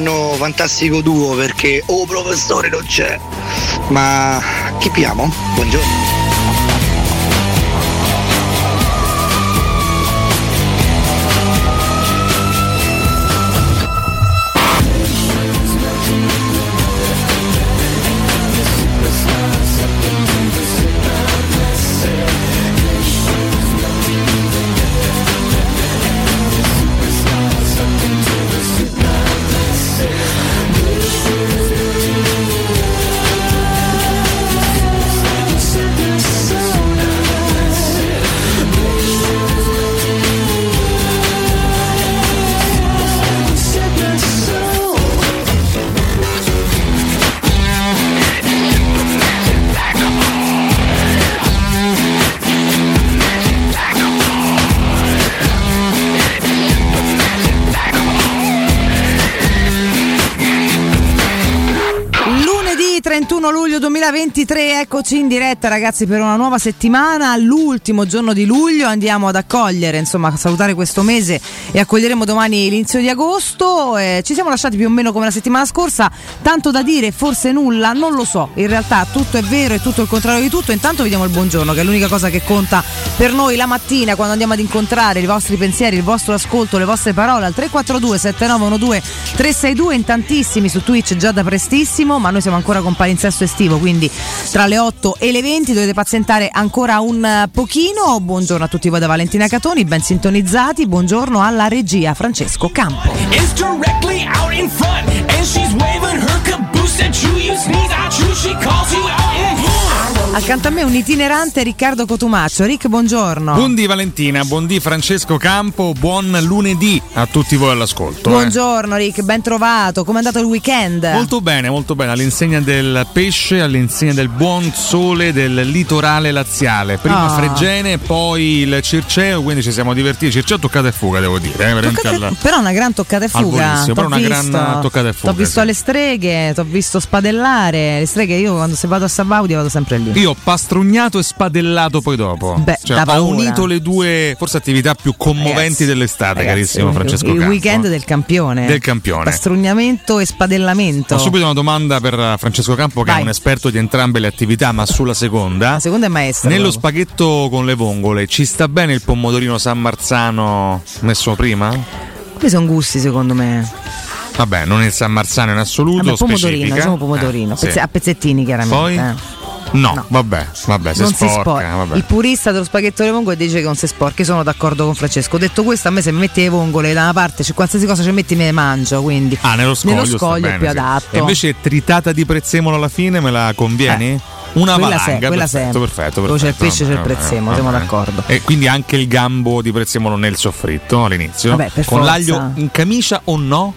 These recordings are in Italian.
Buongiorno, fantastico duo perché oh professore non c'è. Ma chi piamo? Buongiorno. 2023, eccoci in diretta ragazzi per una nuova settimana, l'ultimo giorno di luglio, andiamo ad accogliere, insomma a salutare questo mese e accoglieremo domani l'inizio di agosto, eh, ci siamo lasciati più o meno come la settimana scorsa, tanto da dire, forse nulla, non lo so, in realtà tutto è vero e tutto il contrario di tutto, intanto vi diamo il buongiorno che è l'unica cosa che conta per noi la mattina quando andiamo ad incontrare i vostri pensieri, il vostro ascolto, le vostre parole al 342 7912 362 in tantissimi su Twitch già da prestissimo, ma noi siamo ancora con palinsesto estivo, quindi tra le 8 e le 20 dovete pazientare ancora un pochino. Buongiorno a tutti voi da Valentina Catoni, ben sintonizzati. Buongiorno alla regia Francesco Campo. is Accanto a me un itinerante Riccardo Cotumaccio. Rick, buongiorno. Buondì Valentina, buondì Francesco Campo, buon lunedì a tutti voi all'ascolto. eh. Buongiorno Rick, ben trovato. Come è andato il weekend? Molto bene, molto bene, all'insegna del pesce, all'insegna del buon sole del litorale laziale. Prima Ah. Fregene, poi il Circeo, quindi ci siamo divertiti. Circeo toccata e fuga, devo dire. eh, Toccate- al- Però una gran toccata e fuga. però una gran visto- toccata e fuga, T'ho visto sì. alle streghe, t'ho visto spadellare. Le streghe io quando se vado a Sabaudi vado sempre lì. Io ho pastrugnato e spadellato poi dopo. Beh, Cioè, ho unito le due, forse attività più commoventi Ragazzi, dell'estate, ragazzi, carissimo Francesco Il Campo. weekend del campione. Del campione. Pastrugnamento e spadellamento. Ho subito una domanda per eh, Francesco Campo, che Vai. è un esperto di entrambe le attività, ma sulla seconda. La seconda è maestra. Nello proprio. spaghetto con le vongole ci sta bene il pomodorino San Marzano messo prima? Questi sono gusti secondo me. Vabbè, non il San Marzano in assoluto, Vabbè, pomodorino, specifica. diciamo pomodorino. Eh, sì. Pezze- a pezzettini chiaramente. Poi? eh. No, No. vabbè, vabbè, si non si sporca, sporca. vabbè. Il purista dello spaghetto alle vongole dice che non si sporca. Io sono d'accordo con Francesco. Detto questo, a me se mi metti le vongole da una parte, cioè qualsiasi cosa ci metti me le mangio. Quindi Ah, nello scoglio, nello scoglio è bene, più sì. adatto. E invece tritata di prezzemolo alla fine me la convieni? Eh, Una quella valanga, se- quella perfetto, sempre. perfetto, Dove c'è il perfetto, pesce c'è il prezzemolo, siamo d'accordo. E quindi anche il gambo di prezzemolo nel soffritto all'inizio? Vabbè, Con forza. l'aglio in camicia o no?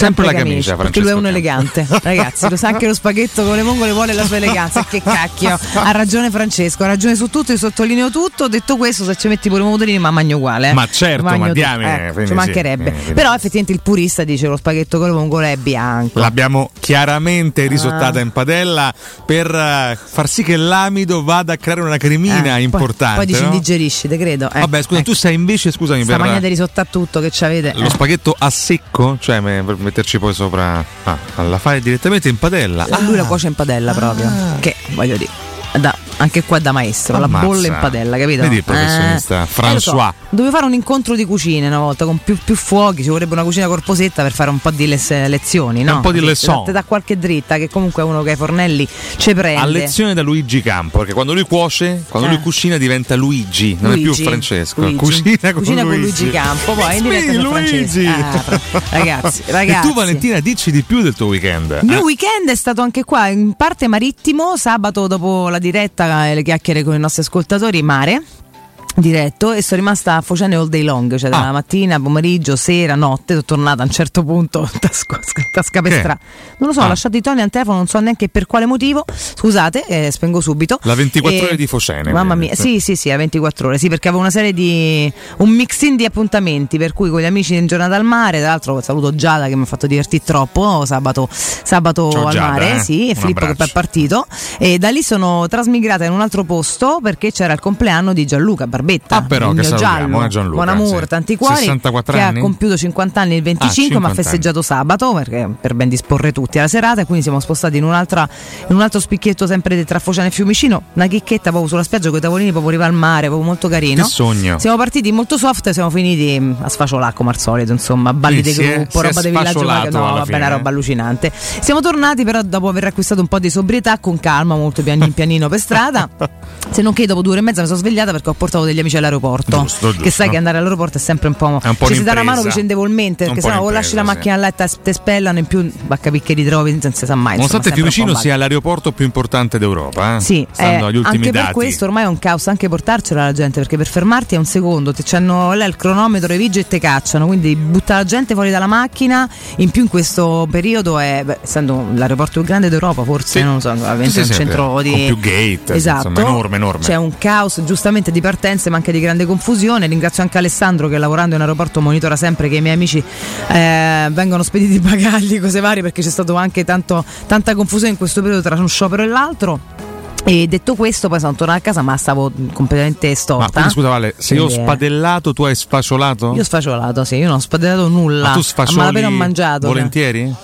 Sempre la camicia, perché lui è un elegante. Ragazzi, lo sa anche lo spaghetto con le vongole vuole la sua eleganza. Che cacchio. Ha ragione Francesco, ha ragione su tutto, io sottolineo tutto. Detto questo, se ci metti pure i pomodorini, ma magno uguale. eh. Ma certo, Magno ma diamine, Eh, ci sì, mancherebbe. eh, Però effettivamente il purista dice che lo spaghetto con le vongole è bianco. L'abbiamo chiaramente risottata Ah. in padella per eh, far sì che l'amido vada a creare una cremina Eh, poi- importante. Poi, dici no? indigerisci, te credo. Eh, Vabbè, scusa, ecco. tu sei invece, scusami, Sta per magna di risottare tutto che c'avete. lo eh. spaghetto a secco, cioè me- per metterci poi sopra. Ah, la fai direttamente in padella. Eh, Lui la cuoce in padella proprio. Che voglio dire. da- anche qua da maestro, Ammazza. la bolla in padella, capito? Vedi il professionista, Eh, lo so. François. Dovevo fare un incontro di cucine una volta con più, più fuochi, ci vorrebbe una cucina corposetta per fare un po' di les- lezioni, no? Un po' di. Te da qualche dritta che comunque è uno che ai fornelli ci prende. A lezione da Luigi Campo, perché quando lui cuoce, quando Eh. lui cucina diventa Luigi, non è più Luigi. Francesco. Luigi. Cucina con Cucina con Luigi. Luigi Campo, poi in diretta Luigi. Francesco. Ah, fra- ragazzi, E ragazzi. tu Valentina dici di più del tuo weekend. Il mio Eh? weekend è stato anche qua, in parte marittimo, sabato dopo la diretta le chiacchiere con i nostri ascoltatori, mare. Diretto e sono rimasta a Focene all day long, cioè Ah. dalla mattina, pomeriggio, sera, notte, sono tornata a un certo punto tasca, tasca per Che? strada. Non lo so, Ah. ho lasciato i toni al telefono, non so neanche per quale motivo. Scusate, eh, spengo subito. La 24 E- ore di Focene, Mamma mia, sì, sì, sì, a 24 ore, sì, perché avevo una serie di un mix-in di appuntamenti, per cui con gli amici in giornata al mare, tra l'altro saluto Giada che mi ha fatto divertire troppo sabato, sabato Ciao al Giada, mare, eh. sì, e Un Filippo che abbraccio. poi è partito e da lì sono trasmigrata in un altro posto perché c'era il compleanno di Gianluca Barbetta, Ah, però, il che mio salutiamo, giallo, eh, Gianluca, buon amore, sì. tanti cuori, 64 che anni? ha compiuto 50 anni il 25, Ah, ma ha 50 festeggiato sabato perché per ben disporre tutti alla serata e quindi siamo spostati in, in un altro spicchietto sempre tra Fociana e Fiumicino, una chicchetta proprio sulla spiaggia con i tavolini proprio riva al mare, proprio molto carino. Che sogno. Siamo partiti molto soft e siamo finiti mm, a sfaciolà come al solito, insomma, balli di gruppo, roba di villaggio sfasciolato vaga- no, vabbè, una eh. roba allucinante. Siamo tornati però dopo aver acquistato un po' di sobrietà con calma, molto pianin pianino per strada. Se non che dopo due ore e mezza mi sono svegliata perché ho portato degli amici all'aeroporto. Giusto, giusto. Che sai che andare all'aeroporto è sempre un po'. È un po' ci si dà una mano vicendevolmente, perché sennò o lasci la macchina a letto e te spellano, in più va a capire che ritrovi, non si sa mai. Nonostante sempre Fiumicino sia l'aeroporto più importante d'Europa, eh? sì, eh, agli ultimi anche dati. per questo ormai è un caos anche portarcela la gente perché per fermarti è un secondo, ti c'hanno là il cronometro, i vigili e te cacciano, quindi butta la gente fuori dalla macchina, in più in questo periodo è, beh, essendo l'aeroporto più grande d'Europa forse, Sì. non so, Sì, è sì, un sì, centro di... più gate, esatto, insomma, enorme, enorme. C'è un caos giustamente di ma anche di grande confusione, ringrazio anche Alessandro che lavorando in aeroporto monitora sempre che i miei amici eh, vengono spediti i bagagli, cose varie perché c'è stato anche tanto- tanta confusione in questo periodo tra uno sciopero e l'altro. E detto questo, poi sono tornata a casa, ma stavo completamente Ma storta. quindi scusa Vale, se io ho spadellato, tu hai sfasciolato? Io ho sfacciolato, sì, io non ho spadellato nulla. Ma tu sfascioli malapena ho mangiato. volentieri?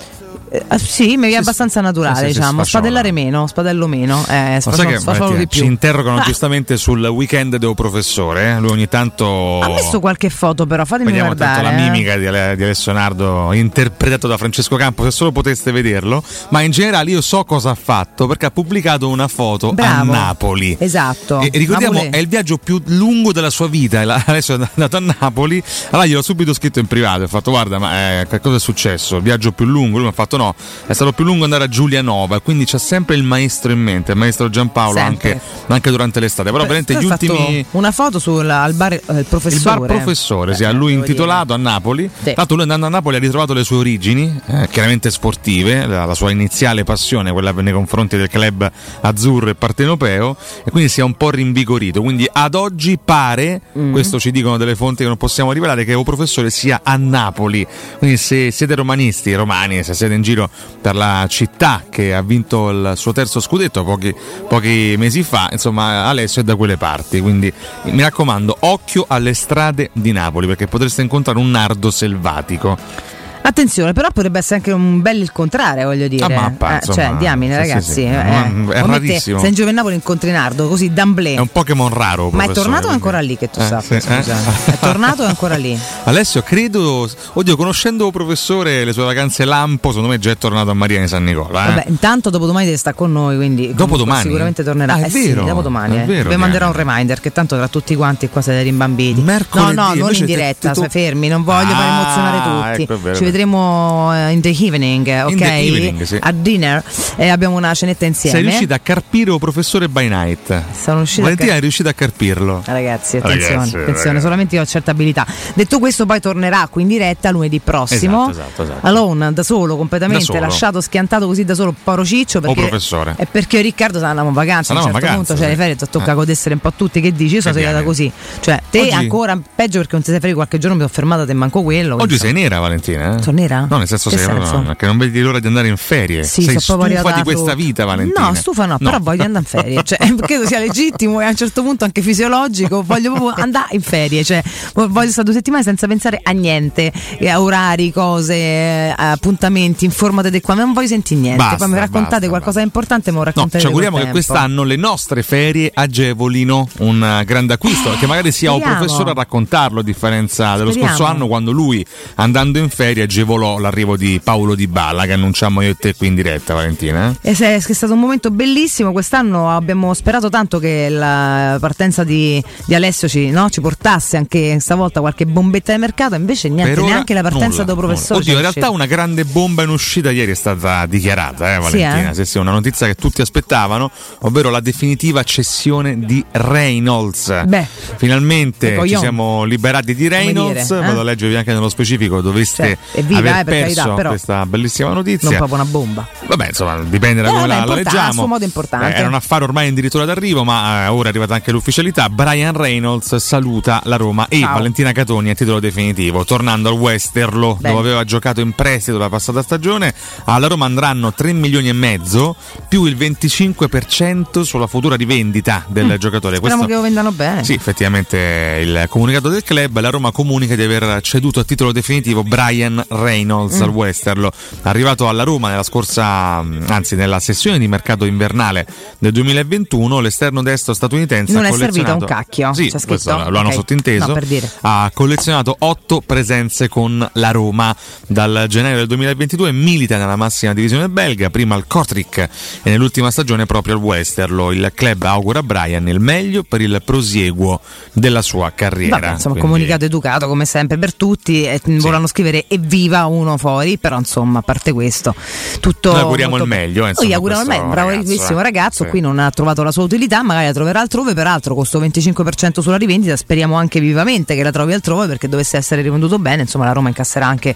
Eh, sì, mi è abbastanza naturale, sì, sì, diciamo. Spadellare meno, spadello meno. Eh, Ma sfascio- sai che più. ci interrogano Ah, giustamente sul weekend del professore. eh? Lui ogni tanto. Ha messo qualche foto, però fatemi Vediamo tanto guardare. la eh. mimica di, Ale- di Alessio Nardo interpretato da Francesco Campo, se solo poteste vederlo. Ma in generale io so cosa ha fatto perché ha pubblicato una foto Bravo. a Napoli. Esatto. E ricordiamo, Napoli- è il viaggio più lungo della sua vita. Adesso è andato a Napoli. Allora gliel'ho subito scritto in privato. Ho fatto: Guarda, ma eh, che cosa è successo? Il viaggio più lungo? Lui mi ha fatto: No, è stato più lungo andare a Giulianova. Quindi c'è sempre il maestro in mente, il maestro Giampaolo, anche, anche durante l'estate. Però, veramente, gli ultimi. Una foto sul al bar eh, il Il professore. bar professore, sì, Eh, a lui devo intitolato a Napoli. Sì. L'altro lui andando a Napoli ha ritrovato le sue origini, eh, chiaramente sportive, la, la sua iniziale passione, quella nei confronti del club azzurro e partenopeo, e quindi si è un po' rinvigorito. Quindi ad oggi pare, Mm. questo ci dicono delle fonti che non possiamo rivelare, che il professore sia a Napoli. Quindi se siete romanisti, romani, se siete in giro per la città che ha vinto il suo terzo scudetto pochi, pochi mesi fa, insomma Alessio è da quelle parti. Quindi mi raccomando, occhio alle strade di Napoli perché potreste incontrare un nardo selvatico. Attenzione, però potrebbe essere anche un bel il contrario, voglio dire. A mappa, Eh, insomma. cioè, diamine, Sì, sì, ragazzi. sì. eh, È come te, rarissimo. In Giove Napoli incontri Nardo, così d'amblè. È un Pokémon raro. Ma è tornato è ancora lì che tu Eh, sappia, sì, eh. scusa? È tornato è ancora lì? Alessio, credo. Oddio, conoscendo il professore le sue vacanze lampo, secondo me già è tornato a Maria di San Nicola. Eh? Vabbè, intanto dopodomani deve stare con noi, quindi comunque Dopodomani? sicuramente tornerà. Ah, è eh sì, vero, dopodomani. è eh. vero Vi manderò un reminder che tanto tra tutti quanti qua siete rimbambiti. Mercoledì, no, no, non in diretta, fermi, non voglio far Ah, emozionare tutti. ecco, è Ci è. Vedremo eh, in the evening, ok? The evening, sì. A dinner e abbiamo una cenetta insieme. Sei riuscita a carpire il professore by night. Sono riuscita a Valentina car- è riuscita a carpirlo. Ragazzi, attenzione, Ragazzi, attenzione, ragazzi. solamente io ho certa abilità. Detto questo, poi tornerà qui in diretta lunedì prossimo. Esatto, esatto, esatto. Alone, da solo, completamente Da solo. lasciato schiantato così da solo, povero Ciccio. Perché, professore. E perché io Riccardo andavamo in vacanza. A un certo vacanza, punto c'è sì. le ferie, tocca Eh. godessere un po' tutti. Che dici? Io sono viene. così. Cioè, te Oggi- ancora peggio perché non ti sei fermi qualche giorno, mi sono fermata, te manco quello. Oggi sei nera, Valentina? Eh? Sono nera? No, nel senso Che sei senso? no, che non vedi l'ora di andare in ferie. Sì, sei stufa di questa vita, Valentina. No, stufa no, però voglio andare in ferie. Cioè, credo sia legittimo e a un certo punto anche fisiologico. Voglio proprio andare in ferie. Cioè, voglio stare due settimane senza pensare a niente. eh, A orari, cose, eh, appuntamenti, informate qua. Non voglio sentire niente. Basta, Poi mi raccontate basta, qualcosa di importante, me lo No, raccontate. ci auguriamo che quest'anno le nostre ferie agevolino un eh, grande acquisto, che magari sia un professore a raccontarlo, a differenza dello Speriamo. scorso anno quando lui andando in ferie agevolò l'arrivo di Paolo Di Balla che annunciamo io e te qui in diretta, Valentina. eh? E se- è stato un momento bellissimo. Quest'anno abbiamo sperato tanto che la partenza di, di Alessio ci, no, ci portasse anche stavolta qualche bombetta di mercato. Invece niente, ora neanche la partenza del professore. Oddio, in realtà una grande bomba in uscita ieri è stata dichiarata, eh, Valentina. eh? Sì, sì, una notizia che tutti aspettavano, ovvero la definitiva cessione di Reynolds. Beh, Finalmente ci siamo liberati di Reynolds. dire, eh? Vado a leggervi anche nello specifico, dovreste Cioè, evviva, aver eh, per carità, perso però questa bellissima notizia. non proprio una bomba. Vabbè, insomma, dipende da Eh, come vabbè, la, la leggiamo. a suo modo importante. Eh, era un affare ormai addirittura d'arrivo, ma eh, ora è arrivata anche l'ufficialità. Brian Reynolds saluta la Roma e Ciao. Valentina Catoni a titolo definitivo. Tornando al Westerlo, Bene. dove aveva giocato in prestito la passata stagione, alla Roma andranno 3 milioni e mezzo più il 25% sulla futura rivendita del giocatore. Mm. Speriamo Questo- che lo vendano bene. sì, effettivamente il comunicato del club, la Roma comunica di aver ceduto a titolo definitivo Brian Reynolds Mm. al Westerlo, arrivato alla Roma nella scorsa, mh, anzi nella sessione di mercato invernale del 2021, l'esterno destro statunitense Non ha è servito un collezionato- cacchio, Sì, c'è scritto? lo hanno Ok. sottinteso. No, per dire. Ha collezionato otto presenze con la Roma dal gennaio del 2022, milita nella massima divisione belga, prima al Kortrijk e nell'ultima stagione proprio al Westerlo. Il club augura a Brian il meglio per il prosieguo della sua carriera. Vabbè, insomma, Quindi- comunicato educato come sempre per tutti. E mm, volevano scrivere evviva uno fuori, però insomma, a parte questo, tutto. Noi auguriamo molto il meglio, eh, Noi insomma, gli auguriamo il meglio. Bravo, bravissimo eh. ragazzo. Sì. Qui non ha trovato la sua utilità, magari la troverà altrove. Peraltro, con sto 25% sulla rivendita, speriamo anche vivamente che la trovi altrove perché dovesse essere rivenduto bene. Insomma, la Roma incasserà anche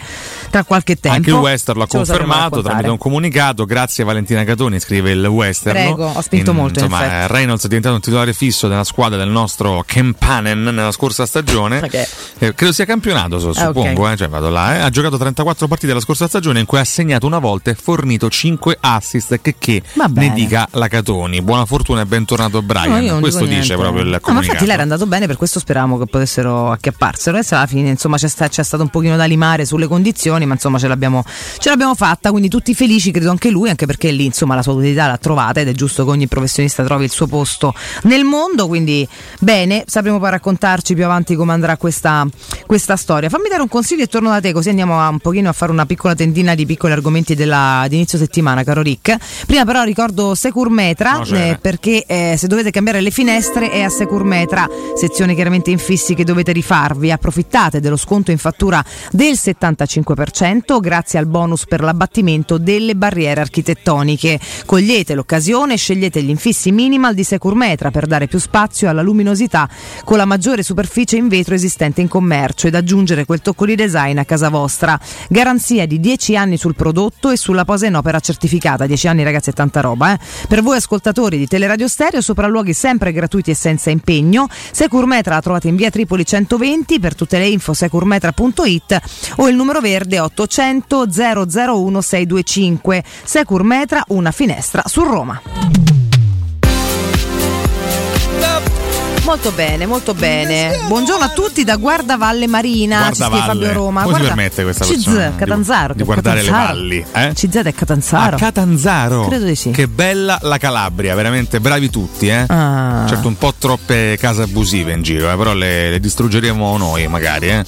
tra qualche tempo. Anche il Western l'ha confermato tramite un comunicato. Grazie a Valentina Catoni, scrive il Western. Prego, ho spinto molto, in Insomma, effetti. eh, Reynolds è diventato un titolare fisso della squadra del nostro Kempanen nella scorsa stagione. Ok. Eh, credo sia campionato, so- Ah, ok. suppongo. eh, cioè, vado là, eh. Ha giocato giocato 34 partite della scorsa stagione in cui ha segnato una volta e fornito 5 assist. Che, che ne dica la Catoni. Buona fortuna e bentornato No, Brian. non Questo dice niente. proprio il No, ma comunicato. infatti lei era andato bene, per questo speravamo che potessero acchiapparselo. Adesso alla fine insomma c'è, sta- c'è stato un pochino da limare sulle condizioni, ma insomma ce l'abbiamo, ce l'abbiamo fatta, quindi tutti felici, credo anche lui, anche perché lì insomma la sua utilità l'ha trovata ed è giusto che ogni professionista trovi il suo posto nel mondo, quindi bene, sapremo poi raccontarci più avanti come andrà questa, questa storia. Fammi dare un consiglio e torno da te, così andiamo a, un pochino a fare una piccola tendina di piccoli argomenti della, di inizio settimana, caro Rick. Prima però ricordo Securmetra, No, eh, perché eh, se dovete cambiare le finestre è a Securmetra, sezione chiaramente infissi che dovete rifarvi. Approfittate dello sconto in fattura del 75% grazie al bonus per l'abbattimento delle barriere architettoniche. Cogliete l'occasione scegliete gli infissi minimal di Securmetra per dare più spazio alla luminosità con la maggiore superficie in vetro esistente in commercio ed aggiungere quel tocco di design a casa vostra. Garanzia di 10 anni sul prodotto e sulla posa in opera certificata. 10 anni ragazzi è tanta roba. Eh? Per voi ascoltatori di Teleradio Stereo, sopralluoghi sempre gratuiti e senza impegno. Securmetra la trovate in via Tripoli 120, per tutte le info securmetra.it o il numero verde 800 001 625. Securmetra, una finestra su Roma. Molto bene, molto bene. Buongiorno a tutti da Guardavalle Marina. Guardavalle. Fabio Roma. Come si permette questa CZ, persona di- Catanzaro. di che guardare le Catanzaro. valli, eh? CZ è Catanzaro. A Catanzaro. Credo di sì. Che bella la Calabria, veramente bravi tutti, eh. Ah. Certo, un po' troppe case abusive in giro, eh, però le, le distruggeremo noi, magari, eh.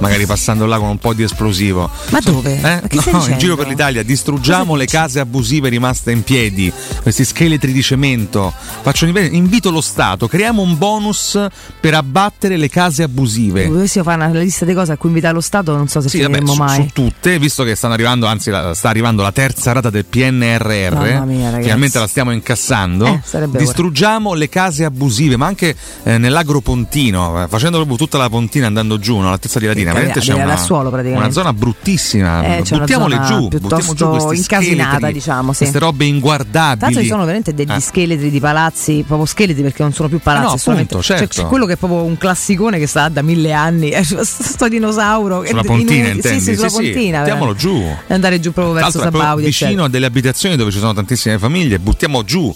Magari passando là con un po' di esplosivo. Ma dove? Eh? Ma No, in giro per l'Italia distruggiamo le case abusive rimaste in piedi, questi scheletri di cemento. Faccio invito lo Stato, creiamo un bonus per abbattere le case abusive. Dovessimo fare una lista di cose a cui invitare lo Stato, non so se Sì, vabbè, finiremo su, mai. su tutte, visto che stanno arrivando, anzi la- sta arrivando la terza rata del PNRR, mia, finalmente la stiamo incassando. Eh, sarebbe ora. Distruggiamo le case abusive, ma anche eh, nell'agropontino, eh, facendo proprio tutta la pontina andando giù, no? all'altezza di Latina. Che Veramente c'è cadere una, praticamente. una zona bruttissima. Eh, c'è Buttiamole giù, buttiamo giù questi incasinata, scheletri, diciamo, sì. queste robe inguardabili. Tanto ci sono veramente degli Eh. scheletri di palazzi, proprio scheletri perché non sono più palazzi, No, è appunto, cioè, certo. c'è quello che è proprio un classicone che sta da mille anni, è sto dinosauro Sulla pontina, inutile. intendi? Sì, sì, sulla Sì, sì, pontina. buttiamolo veramente. giù. E andare giù proprio verso proprio Sabaudi, vicino eccetera. a delle abitazioni dove ci sono tantissime famiglie, buttiamo giù,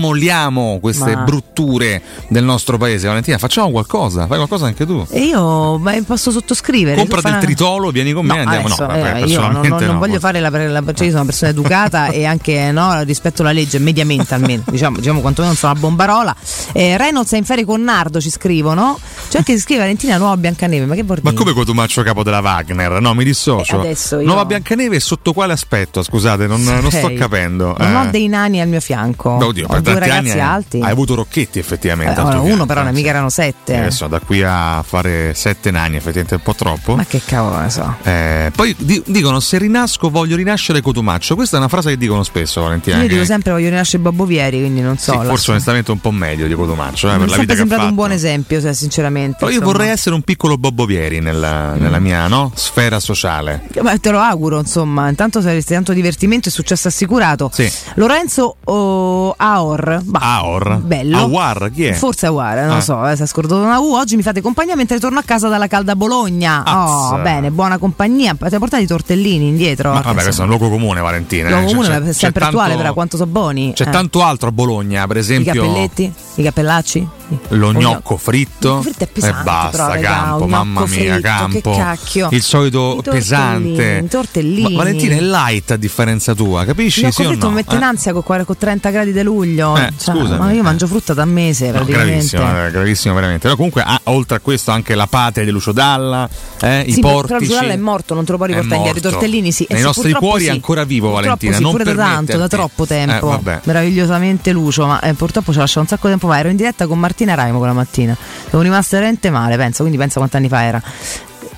demoliamo queste Ma- brutture del nostro paese. Valentina, facciamo qualcosa, fai qualcosa anche tu. E io ma posso sottoscrivere. Compra Tu fai del una- tritolo, vieni con me, No, andiamo. adesso, no, vabbè, eh, io non, non- non no. voglio fare la, la cioè io sono una persona educata e anche no, rispetto alla legge, mediamente almeno, diciamo, diciamo quantomeno non sono una bombarola. Eh, Reynolds è in ferie con Nardo, ci scrivono. C'è anche si scrive Valentina Nuova Biancaneve, ma che vuol Ma dire? come Cotumaccio capo della Wagner? No, mi dissocio. Eh, io- Nuova Biancaneve sotto quale aspetto? Scusate, non, non sto capendo. Non Eh. ho dei nani al mio fianco. Beh, oddio, ho per due ragazzi anni alti. hai avuto Rocchetti effettivamente. Eh, uno fianco, però, mica erano sette. Eh, Adesso da qui a fare sette nani effettivamente è un po' troppo. Ma che cavolo ne so. Eh, poi di- dicono se rinasco voglio rinascere Cotumaccio. Questa è una frase che dicono spesso, Valentina. Io dico sempre voglio rinascere Babbo Vieri, quindi non so. sì, forse onestamente un po' meglio di Cotumaccio, eh, per la vita ha sembrato fatto. un buon esempio, se- sinceramente. Però io insomma. vorrei essere un piccolo Bobbo Vieri nella, nella mia no? sfera sociale. Ma te lo auguro, insomma. Intanto saresti tanto divertimento e successo assicurato. Sì. Lorenzo oh, Aor. Bah, Aor? Bello. Awar, chi è? Forse Awar, non Ah. lo so, eh, si è scordato una U. Oggi mi fate compagnia mentre torno a casa dalla calda Bologna. Oh, Azza. bene, buona compagnia. Ti hai portato i tortellini indietro. Ma vabbè, questo è un luogo comune, Valentina. luogo eh. comune, C'è- ma è c'è sempre attuale, però quanto sono buoni. C'è Eh. tanto altro a Bologna, per I esempio. cappelletti, i cappellacci. Lo gnocco fritto gnocco fritto è pesante, e basta, però, campo, un mamma gnocco mia, fritto, campo. che cacchio. Il solito I pesante. i. Ma Valentina è light a differenza tua, capisci? Il sì gnocco fritto no? mi mette in Eh? ansia con, qua- con 30 gradi di luglio. Eh, Cioè, scusami, ma io eh. mangio frutta da mese No, praticamente. gravissimo, eh, gravissimo veramente. Però comunque, ah, oltre a questo, anche la patria di Lucio Dalla, eh, i Sì, però portici. Lucio Dalla è morto, non te lo puoi riportare indietro. I tortellini sì. eh Nei sì, nostri cuori sì. è ancora vivo, Purtroppo Valentina. Sì, non pure da tanto, da troppo tempo. Eh. Meravigliosamente Lucio, ma eh, purtroppo ci ha lasciato un sacco di tempo fa. Ero in diretta con Martina Raimo quella mattina. Sono rimasta veramente male, penso, quindi pensa quanti anni fa era.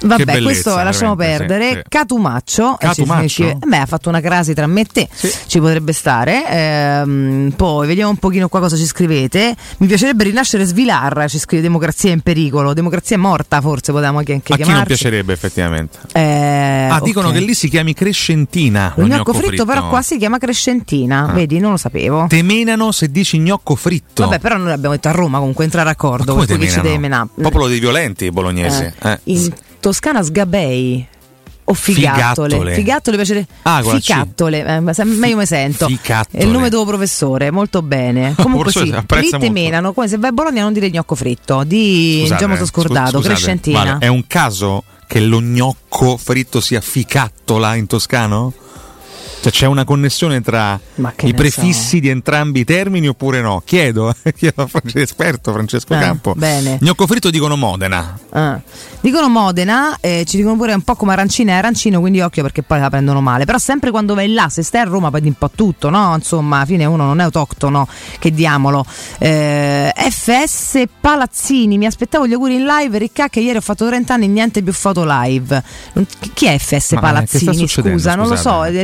Vabbè, bellezza, questo lasciamo perdere. sì, sì. Catumaccio, eh, ci- Catumaccio? ci scrive- beh, ha fatto una crasi tra me e te, Sì. ci potrebbe stare. Ehm, poi vediamo un pochino qua cosa ci scrivete. Mi piacerebbe rinascere Svilar, ci scrive Democrazia in pericolo. Democrazia è morta, forse potevamo anche, anche A chi non chiamarci. piacerebbe effettivamente? Eh, ah, dicono ok. che lì si chiami Crescentina. Lo gnocco fritto, però qua si chiama Crescentina, Ah. vedi, non lo sapevo. Te menano se dici gnocco fritto. Vabbè, però noi abbiamo detto a Roma comunque entrare a Ma raccordo, come per te cui chi ci deve menare. Popolo dei violenti bolognesi. Eh, eh. In Toscana sgabei. o figattole? Figattole. Figattole piace Ah, la C. Ficattole, eh, ma meglio mi sento. Ficattole. È il nome tuo professore, molto bene. Comunque sì, si apprezza lì te molto. menano, come se vai a Bologna non dire gnocco fritto, di Scusate, già mi sono scordato, scu- scusate, crescentina. Vale, è un caso che lo gnocco fritto sia ficattola in toscano? Cioè c'è una connessione tra Ma i prefissi so. di entrambi i termini oppure no? Chiedo, chiedo a Fran- esperto Francesco Ah, Campo. bene. Gnocco fritto dicono Modena. Ah. Dicono Modena, eh, ci dicono pure un po' come arancina e arancino, quindi occhio perché poi la prendono male. Però sempre quando vai là, se stai a Roma, prendi un po' tutto, no? Insomma, alla fine uno non è autoctono, che diamolo. Eh, FS Palazzini, mi aspettavo gli auguri in live, Ricca che ieri ho fatto 30 anni, niente più foto live. Chi è FS Ma, eh, che sta Palazzini? Scusa, non lo so, scusate?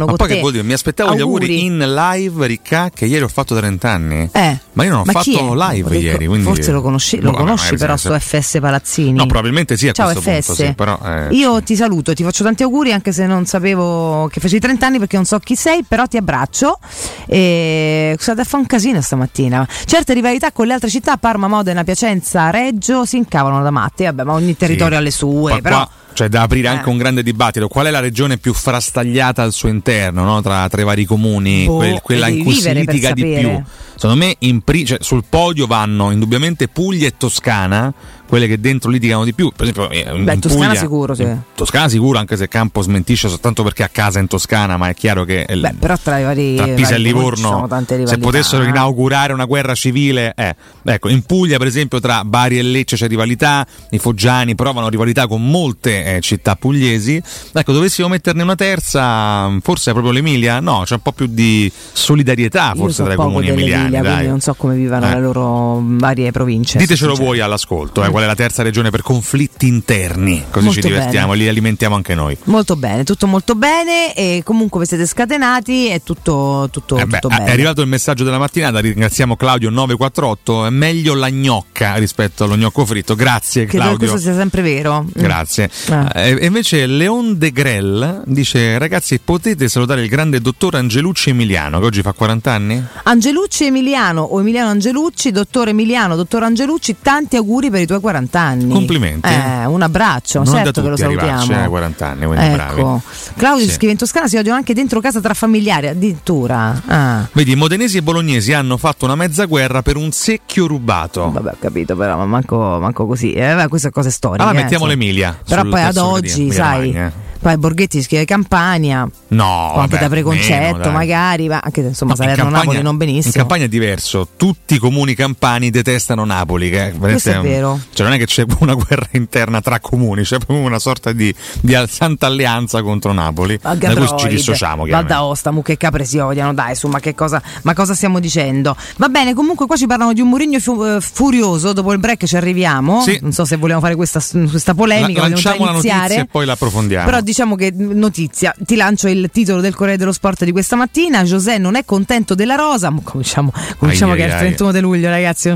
C'hanno Ma con poi te. che vuol dire? Mi aspettavo gli auguri in live, Ricca, che ieri ho fatto 30 anni. Eh. Ma io non ho fatto live Perché ieri. Quindi... Forse lo conosci, lo vabbè, conosci però sto FS Palazzini. No, probabilmente sì a Ciao questo FS. punto, sì, però, eh, Io ti saluto, ti faccio tanti auguri anche se non sapevo che facevi 30 anni perché non so chi sei, però ti abbraccio. E scusate, fa un casino stamattina. Certe rivalità con le altre città, Parma, Modena, Piacenza, Reggio, si incavano da matti. Vabbè, ma ogni territorio ha le sue, Qua- però qua c'è da aprire Eh. anche un grande dibattito. Qual è la regione più frastagliata al suo interno, no? tra, tra i vari comuni? Boh, Quel- quella in cui si litiga di sapere. più. Secondo me pri- cioè, sul podio vanno indubbiamente Puglia e Toscana, quelle che dentro litigano di più. Per esempio, eh, in Beh, in Toscana Puglia- sicuro, sì. Toscana sicuro, anche se Campo smentisce soltanto perché ha casa in Toscana, ma è chiaro che il- Beh, però tra i vari tra Pisa e Livorno, se potessero eh. inaugurare una guerra civile, eh. ecco, in Puglia, per esempio, tra Bari e Lecce c'è rivalità, i Foggiani provano rivalità con molte eh, città pugliesi. Ecco, dovessimo metterne una terza, forse è proprio l'Emilia? No, c'è un po' più di solidarietà, forse tra i comuni emiliani. quindi dai. non so come vivano Eh. le loro varie province. Ditecelo voi all'ascolto, eh, qual è la terza regione per conflitti interni, così Molto ci divertiamo, bene. li alimentiamo anche noi. Molto bene, tutto molto bene e comunque vi siete scatenati è tutto, tutto, Eh beh, tutto è bene. arrivato il messaggio della mattinata, ringraziamo Claudio 948, è meglio la gnocca rispetto allo gnocco fritto, grazie Credo che Claudio. questo sia sempre vero. Mm. Grazie. Ah. Eh, E invece Leon De Grell dice: Ragazzi, potete salutare il grande dottor Angelucci Emiliano, che oggi fa 40 anni? Angelucci Emiliano o Emiliano Angelucci, dottore Emiliano, dottor Angelucci, tanti auguri per i tuoi 40 anni. Complimenti. Eh, un abbraccio, Non certo che lo salutiamo. eh, 40 anni, quindi ecco. Claudio Sì. scrive in Toscana si odiano anche dentro casa tra familiari, addirittura. Ah. Vedi, modenesi e bolognesi hanno fatto una mezza guerra per un secchio rubato. Vabbè, ho capito, però ma manco, manco così. Eh, vabbè, queste cose storiche. Allora eh, mettiamo insomma. l'Emilia. Però poi ad oggi, sai, Emilia Romagna. Poi Borghetti scrive Campania, No, o anche vabbè, da preconcetto meno, magari, ma anche insomma No, in Salerno-Napoli non benissimo. In Campania è diverso, tutti i comuni campani detestano Napoli. Che Questo è vero. Cioè non è che c'è una guerra interna tra comuni, c'è proprio una sorta di, di santa alleanza contro Napoli. Da cui ci dissociamo. Chiaramente. d'Aosta, Mucche e Capre si odiano, dai, su, ma che cosa, ma cosa stiamo dicendo? Va bene, comunque qua ci parlano di un Murigno eh, furioso, dopo il break ci arriviamo, Sì. non so se vogliamo fare questa, questa polemica, La- lanciamo la notizia e poi la approfondiamo. Però diciamo che mh, notizia, ti lancio il titolo del Corriere dello Sport di questa mattina. José non è contento della rosa. Cominciamo, cominciamo Ai, che ai, è il ai. 31 di luglio, ragazzi.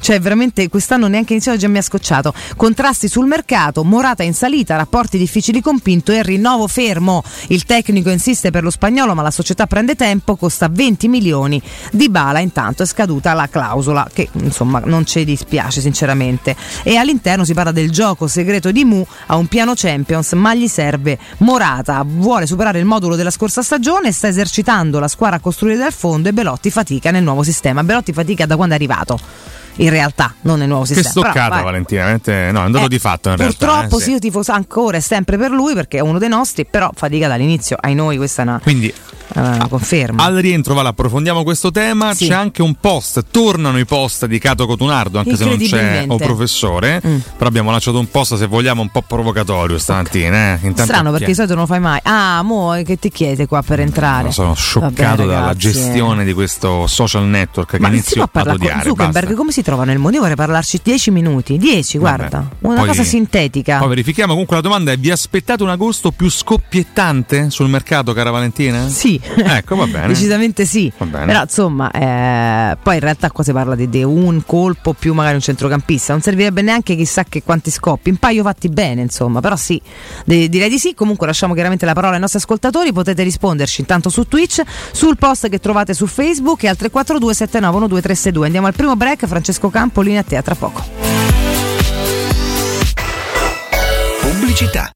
Cioè, veramente quest'anno neanche iniziato già mi ha scocciato. Contrasti sul mercato, Morata in salita, rapporti difficili con Pinto e rinnovo fermo. Il tecnico insiste per lo spagnolo, ma la società prende tempo, costa 20 milioni. Di Bala intanto è scaduta la clausola, che insomma non ci dispiace sinceramente. E all'interno si parla del gioco segreto di Mu a un piano Champions, ma gli serve Morata. Vuole superare il modulo della scorsa stagione, sta esercitando la squadra a costruire dal fondo e Belotti fatica nel nuovo sistema. Belotti fatica da quando è arrivato. In realtà, non nel nuovo Che sistema. Però, stoccata. Valentina. veramente- No, è un dato Eh, di fatto in realtà. Purtroppo eh, sì, io tifoso ancora e sempre per lui perché è uno dei nostri, però fatica dall'inizio. Ai noi questa è una, Quindi una conferma. Al rientro, va là, approfondiamo questo tema. Sì. C'è anche un post, tornano i post di Cato Cotunardo, anche se non c'è o professore. Mm. Però abbiamo lanciato un post, se vogliamo, un po' provocatorio stamattina. Eh. Intanto Strano perché di solito non lo fai mai. Ah, mo che ti chiede qua per entrare? Sono scioccato Vabbè, dalla ragazzi, gestione di questo social network che Ma inizio ad parlare con. Zuckerberg basta. come si trova nel mondo? Io vorrei parlarci 10 minuti, 10, Vabbè. guarda, una Poi- cosa sintetica. Poi verifichiamo comunque la domanda è: vi aspettate un agosto più scoppiettante sul mercato, cara Valentina? Sì, Ecco, va bene. decisamente sì. Va bene. Però insomma, eh, poi in realtà qua si parla di, di un colpo più magari un centrocampista. Non servirebbe neanche chissà che quanti scoppi. Un paio fatti bene, insomma. Però sì, de- direi di sì. Comunque lasciamo chiaramente la parola ai nostri ascoltatori. Potete risponderci intanto su Twitch, sul post che trovate su Facebook e al 342 7912 362. Andiamo al primo break. Francesco Campo, linea a te, a tra poco. Pubblicità.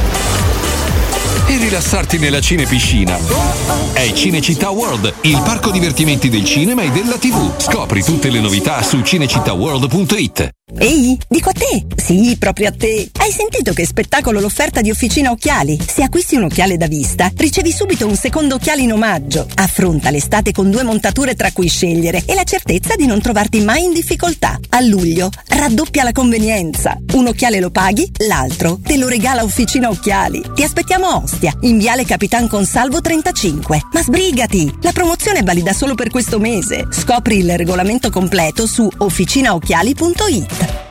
e rilassarti nella cinepiscina. È Cinecittà World, il parco divertimenti del cinema e della TV. Scopri tutte le novità su cinecittàworld.it. Ehi, dico a te! Sì, proprio a te! Hai sentito che spettacolo l'offerta di Officina Occhiali? Se acquisti un occhiale da vista, ricevi subito un secondo occhiale in omaggio. Affronta l'estate con due montature tra cui scegliere e la certezza di non trovarti mai in difficoltà. A luglio raddoppia la convenienza. Un occhiale lo paghi, l'altro te lo regala Officina Occhiali. Ti aspettiamo Ostia, in Viale Capitan Consalvo 35. Ma sbrigati! La promozione è valida solo per questo mese. Scopri il regolamento completo su officinaocchiali.it.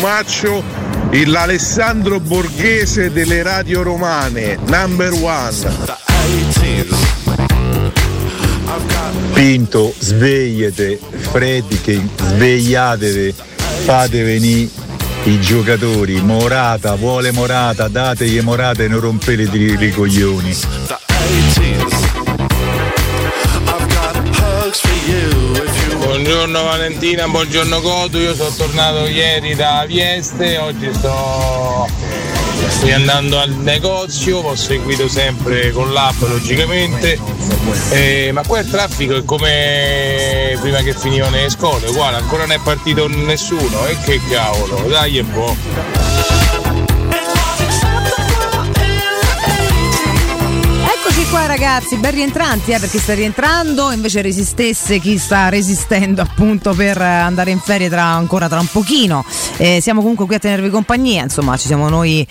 Cotumaccio, l'Alessandro Borghese delle radio romane, number one. Pinto, svegliate, Fredkin, svegliatevi, fate venire i giocatori, Morata, vuole Morata, dategli Morata e non rompete i coglioni. Buongiorno Valentina, buongiorno Cotu, io sono tornato ieri da Vieste, oggi sto Sto andando al negozio, ho seguito sempre con l'app logicamente, Eh, ma qua il traffico è come prima che finivano le scuole, uguale, ancora non è partito nessuno, e che cavolo, dai un po'. Qua ragazzi, ben rientranti, eh, perché sta rientrando, invece resistesse chi sta resistendo appunto per andare in ferie tra, ancora tra un pochino. Eh, siamo comunque qui a tenervi compagnia, insomma ci siamo noi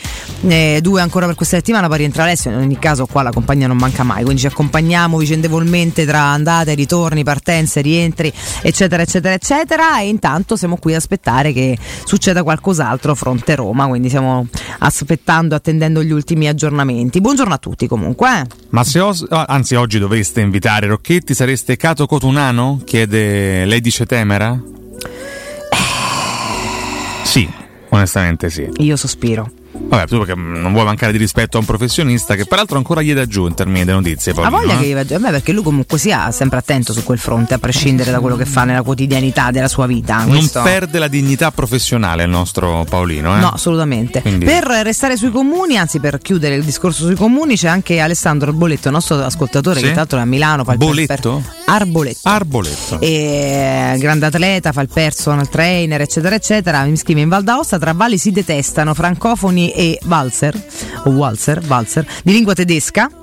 eh, due ancora per questa settimana, poi rientra Alessio, in ogni caso qua la compagnia non manca mai, quindi ci accompagniamo vicendevolmente tra andate, ritorni, partenze, rientri, eccetera, eccetera, eccetera, e intanto siamo qui ad aspettare che succeda qualcos'altro fronte Roma, quindi stiamo aspettando, attendendo gli ultimi aggiornamenti. Buongiorno a tutti comunque. eh. Ma se os- ah, anzi oggi dovreste invitare Rocchetti, sareste Cato Cotunano? Chiede Lady Cetemera? Sì, onestamente sì. Io sospiro. Vabbè, tu perché non vuoi mancare di rispetto a un professionista che peraltro ancora gli dà giù in termini di notizie. Ha Paolino, voglia eh? che gli vada- Beh, perché lui comunque sia sempre attento su quel fronte, a prescindere da quello che fa nella quotidianità della sua vita. Non Questo- perde la dignità professionale il nostro Paolino, eh? No, assolutamente. Quindi- Per restare sui comuni, anzi per chiudere il discorso sui comuni, c'è anche Alessandro Arboletto, nostro ascoltatore Sì? che tra l'altro è a Milano. Fa il Boletto? Arboletto. Arboletto. E, grande atleta, fa il personal trainer, eccetera, eccetera. Mi scrive in Val d'Aosta tra valli si detestano francofoni e valzer o walzer, valzer di lingua tedesca.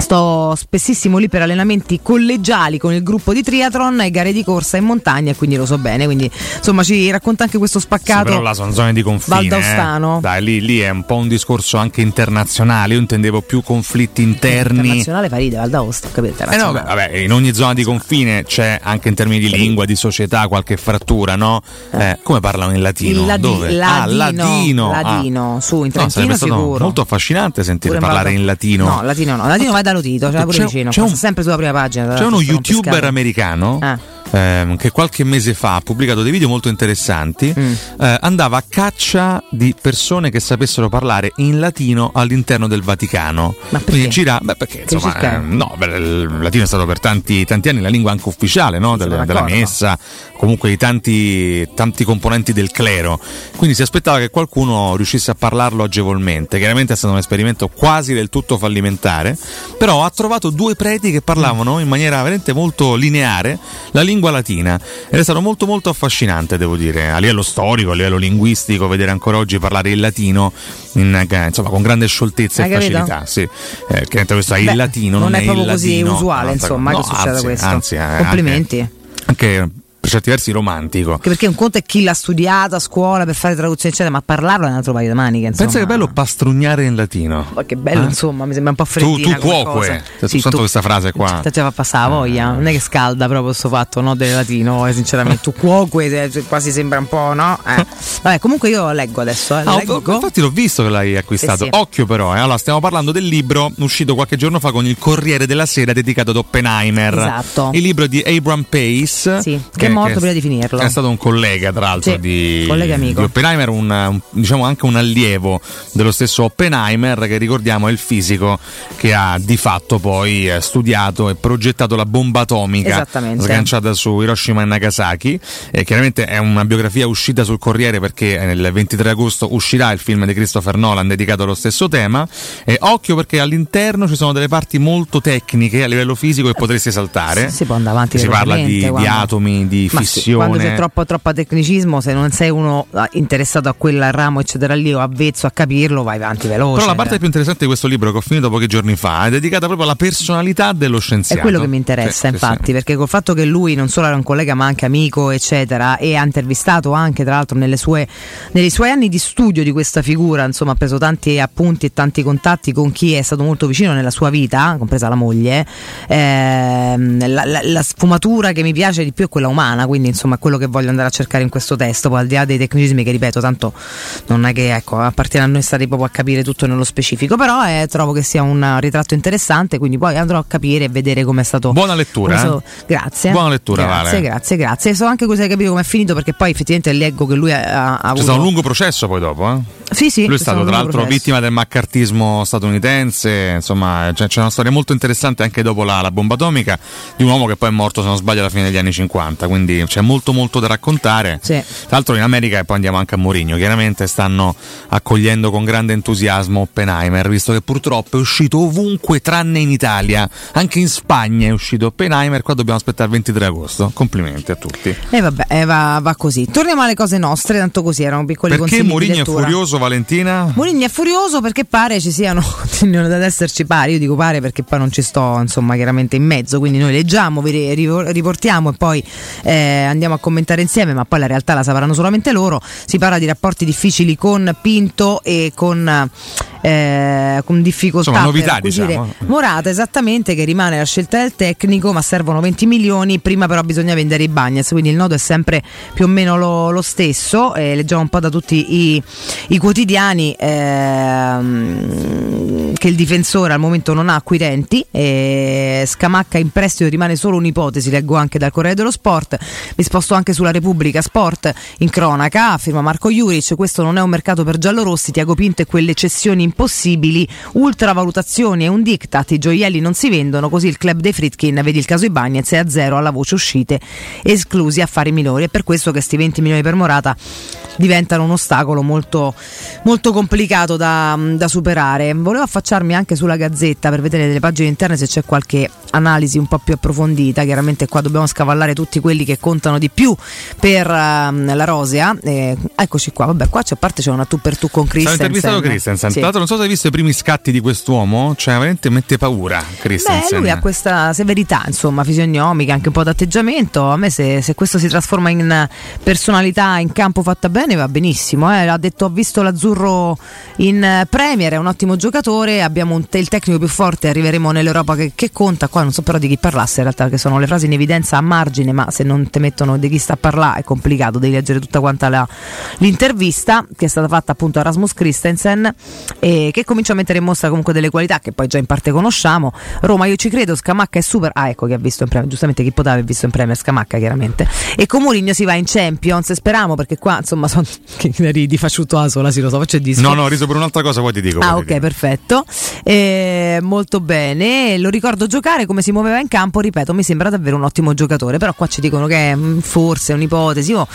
Sto spessissimo lì per allenamenti collegiali con il gruppo di triathlon e gare di corsa in montagna, e quindi lo so bene. Quindi insomma ci racconta anche questo Sì, spaccato. però là sono zone di confine. Valdaustano. eh. Dai, lì, lì è un po' un discorso anche internazionale. Io intendevo più conflitti interni. Internazionale fa ride, Val d'Aosta, capite? Eh no, beh, vabbè, in ogni zona di confine c'è anche in termini di lingua, di società, qualche frattura, no? Eh, come parlano in latino? Ladi- Dove? ah, ladino, ladino. Ah. ladino, su, in No, Trentino stato sicuro. molto affascinante sentire Pure parlare in latino. No, latino no, latino vai da Lotito, cioè pure C'è- vicino, c'è un- sempre sulla prima pagina. C'è uno youtuber americano Ah. ehm, che qualche mese fa ha pubblicato dei video molto interessanti. Mm. eh, andava a caccia di persone che sapessero parlare in latino all'interno del Vaticano. Ma perché? Quindi gira, beh, perché insomma, eh, no, beh, il latino è stato per tanti, tanti anni la lingua anche ufficiale no? Del- della messa, comunque di tanti, tanti componenti del clero. Quindi si aspettava che qualcuno riuscisse a parlarlo agevolmente. Chiaramente è stato un esperimento quasi del tutto fallimentare, però ha trovato due preti che parlavano in maniera veramente molto lineare la lingua latina ed è stato molto molto affascinante, devo dire, a livello storico, a livello linguistico, vedere ancora oggi parlare il latino in, insomma, con grande scioltezza Hai e capito? facilità. Sì. Eh, chiaramente questo è Beh, il latino, non non, è proprio il così ladino. usuale, No, insomma, che succeda anzi, questo. anzi, eh, Complimenti. Anche, anche per certi versi romantico. Anche perché un conto è chi l'ha studiato a scuola per fare traduzione, eccetera, ma parlarlo è un altro paio di maniche. Insomma. Pensa che bello pastrugnare in latino. Ma che bello, Eh? insomma, mi sembra un po' Tu, freddina tu come cuoque. Cioè, Sì, tu- questa frase qua. Te ci fa passare la voglia, non è che scalda proprio questo fatto no, del latino, eh, sinceramente. Tu cuoque, eh, quasi sembra un po', no? Eh. Vabbè, comunque io leggo adesso. Eh. Ah, leggo. infatti l'ho visto che l'hai acquistato. Sì, sì. Occhio però, eh. allora stiamo parlando del libro uscito qualche giorno fa con il Corriere della Sera dedicato ad Oppenheimer. Esatto. Il libro di Abram Pace. Sì, che è morto prima di finirlo. È stato un collega, tra l'altro, Sì, di, collega amico. di Oppenheimer, un, un- diciamo anche un allievo dello stesso Oppenheimer, che ricordiamo è il fisico che ha di fatto poi eh, studiato e progettato la bomba atomica sganciata su Hiroshima e Nagasaki. E chiaramente è una biografia uscita sul Corriere perché eh, nel 23 agosto uscirà il film di Christopher Nolan dedicato allo stesso tema. E occhio perché all'interno ci sono delle parti molto tecniche a livello fisico che potreste saltare. Si può andare avanti Si parla di, di atomi, di Ma sì, fissione. quando c'è troppo, troppo tecnicismo, se non sei uno ah, interessato a quel ramo, eccetera, lì o avvezzo a capirlo, vai avanti veloce. Però la parte più interessante di questo libro che ho finito pochi giorni fa è dedicata proprio alla personalità dello È scienziato. quello che mi interessa, Sì, infatti, sì. perché col fatto che lui non solo era un collega ma anche amico, eccetera, e ha intervistato anche, tra l'altro, nelle sue, nei suoi anni di studio di questa figura, insomma, ha preso tanti appunti e tanti contatti con chi è stato molto vicino nella sua vita, compresa la moglie. Ehm, la, la- la sfumatura che mi piace di più è quella umana, quindi insomma è quello che voglio andare a cercare in questo testo, poi al di là dei tecnicismi che ripeto, tanto non è che ecco, appartiene a noi stare proprio a capire tutto nello specifico, però eh, trovo che sia un ritratto interessante, quindi poi andrò a capire e vedere come è stato Buona lettura, eh? Grazie. Buona lettura, grazie, Vale. grazie, grazie. So anche cosa hai capito come è finito perché poi effettivamente leggo che lui ha, ha C'è avuto stato un lungo processo poi dopo, eh? Sì, sì, Lui è stato tra l'altro processo. vittima del maccartismo statunitense, insomma c'è, c'è una storia molto interessante anche dopo la, la bomba atomica di un uomo che poi è morto se non sbaglio alla fine degli anni 50, quindi c'è molto molto da raccontare. Sì. Tra l'altro in America e poi andiamo anche a Mourinho, chiaramente stanno accogliendo con grande entusiasmo Oppenheimer, visto che purtroppo è uscito ovunque tranne in Italia, anche in Spagna è uscito Oppenheimer, qua dobbiamo aspettare il 23 agosto. Complimenti a tutti. E vabbè, eh, va, va così. Torniamo alle cose nostre, tanto così erano piccoli Perché consigli di Mourinho è furioso Valentina? Mourinho è furioso perché pare ci siano, continuano ad esserci pari, io dico pare perché poi non ci sto insomma chiaramente in mezzo, quindi noi leggiamo, riportiamo e poi eh, andiamo a commentare insieme, ma poi la realtà la sapranno solamente loro, si parla di rapporti difficili con Pinto e con, eh, con difficoltà Insomma, novità, diciamo. Morata esattamente che rimane la scelta del tecnico ma servono 20 milioni. Prima però bisogna vendere i Bagnets quindi il nodo è sempre più o meno lo, lo stesso. Eh, leggiamo un po' da tutti i, i quotidiani ehm, che il difensore al momento non ha acquirenti e Scamacca in prestito rimane solo un'ipotesi leggo anche dal Corriere dello Sport mi sposto anche sulla Repubblica Sport. In cronaca firma Marco Juric questo non è un mercato per giallorossi Tiago Pinto e quelle cessioni impossibili ultravalutazioni e un diktat. I gioielli non si vendono così il club dei Fritkin. Vedi il caso Ibagnez è a zero alla voce uscite esclusi affari minori. È per questo che sti 20 milioni per Morata diventano un ostacolo molto, molto complicato da, da superare. Volevo affacciarmi anche sulla gazzetta per vedere nelle pagine interne se c'è qualche analisi un po' più approfondita. Chiaramente qua dobbiamo scavallare tutti quelli che contano di più per ehm, la Rosea. Eh, eccoci qua, vabbè, qua c'è, a parte c'è una tu per tu con Christensen. intervistato Christensen. Sì. Tra l'altro, non so se hai visto i primi scatti di quest'uomo, cioè veramente mette paura. Beh, Christensen. lui ha questa severità, insomma, fisionomica, anche un po' d'atteggiamento. A me se, se questo si trasforma in personalità in campo fatta bene va benissimo. eh. Ha detto ho visto l'azzurro in eh, Premier, è un ottimo giocatore, abbiamo te- il tecnico più forte, arriveremo nell'Europa che, che conta. Qua non so però di chi parlasse in realtà, perché sono le frasi in evidenza a margine, ma se non te mettono di chi sta a parlare è complicato, devi leggere tutta quanta la- l'intervista che è stata fatta appunto a Rasmus Christensen e che comincia a mettere in mostra comunque delle qualità che poi già in parte conosciamo. Roma, io ci credo, Scamacca è super. Ah, ecco che ha visto in Premier, giustamente chi poteva aver visto in Premier Scamacca chiaramente. E con Mourinho si va in Champions, speriamo perché qua insomma sono che ridi facciuto a sola, sì lo so, faccio il disco. No, no, ho riso per un'altra cosa, poi ti dico. Ah, ok, perfetto. Eh, molto bene. Lo ricordo giocare come si muoveva in campo. Ripeto, mi sembra davvero un ottimo giocatore. Però qua ci dicono che è forse un'ipotesi. Io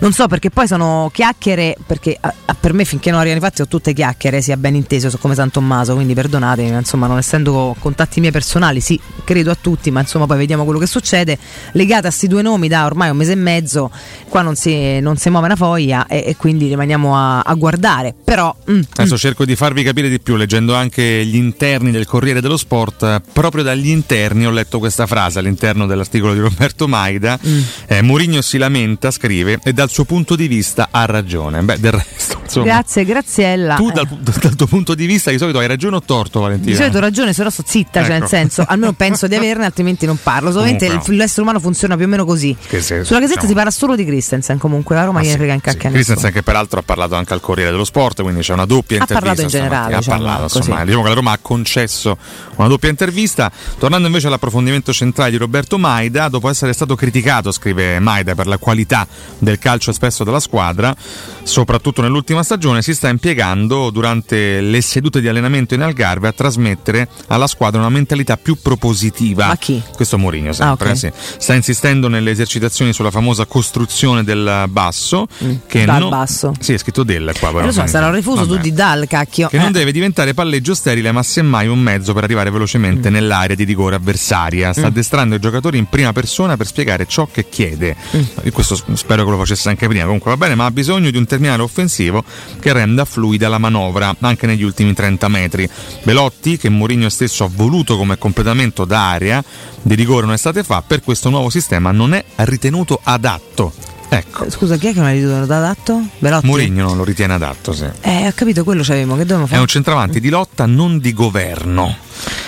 non so perché poi sono chiacchiere. Perché ah, ah, per me, finché non arrivano i fatti, sono tutte chiacchiere. Sia ben inteso, sono come San Tommaso. Quindi perdonatemi, ma insomma, non essendo contatti miei personali, sì, credo a tutti. Ma insomma, poi vediamo quello che succede. Legate a questi due nomi da ormai un mese e mezzo, qua non si, non si muove una foglia. E, e quindi rimaniamo a, a guardare. Però. mm, Adesso cerco di farvi capire di più leggendo anche gli interni del Corriere dello Sport. Proprio dagli interni ho letto questa frase all'interno dell'articolo di Roberto Maida. Mm. Eh, Mourinho si lamenta, scrive, e dal suo punto di vista ha ragione. Beh, del resto, insomma. Grazie, Graziella. Tu Eh. dal, dal tuo punto di vista di solito hai ragione o torto Valentina? Di solito ho ragione, se no sto zitta, cioè Ecco. nel senso, almeno penso di averne, altrimenti non parlo. Solamente l'essere umano funziona più o meno così. Sulla gazzetta diciamo- si parla solo di Christensen, comunque la Roma Ah, gliene sì, frega in sì. A. Christensen che peraltro ha parlato anche al Corriere dello Sport, quindi c'è una doppia Ha intervista. parlato in generale, diciamo, ha parlato, così. insomma, diciamo che la Roma ha concesso una doppia intervista. Tornando invece all'approfondimento centrale di Roberto Maida, dopo essere stato criticato, scrive Maida, per la qualità del calcio espresso dalla squadra, soprattutto nell'ultima stagione si sta impiegando durante le sedute di allenamento in Algarve a trasmettere alla squadra una mentalità più propositiva. Ma chi? Questo Mourinho sempre, Ah, ok. sì. Sta insistendo nelle esercitazioni sulla famosa costruzione del basso. Che Mm. Dal non- basso. Sì, è scritto del qua. però. Eh, lo so, sarà un rifuso Vabbè. tu di dal cacchio. Che non Eh. deve diventare palleggio sterile, ma semmai un mezzo per arrivare velocemente nell'area di rigore avversaria. Sta Mm. addestrando i giocatori in prima persona per spiegare ciò che chiede. Mm. E questo spero che lo facesse anche prima. Comunque va bene, ma ha bisogno di un terminale offensivo che renda fluida la manovra anche negli ultimi 30 metri. Belotti, che Mourinho stesso ha voluto come completamento d'area di rigore un'estate fa, per questo nuovo sistema non è ritenuto adatto. Ecco. Scusa, chi è che non ha ritenuto adatto? Belotti? Mourinho non lo ritiene adatto, sì. Eh, ho capito, quello c'avevamo. Che dovevamo È fare? un centravanti di lotta, non di governo.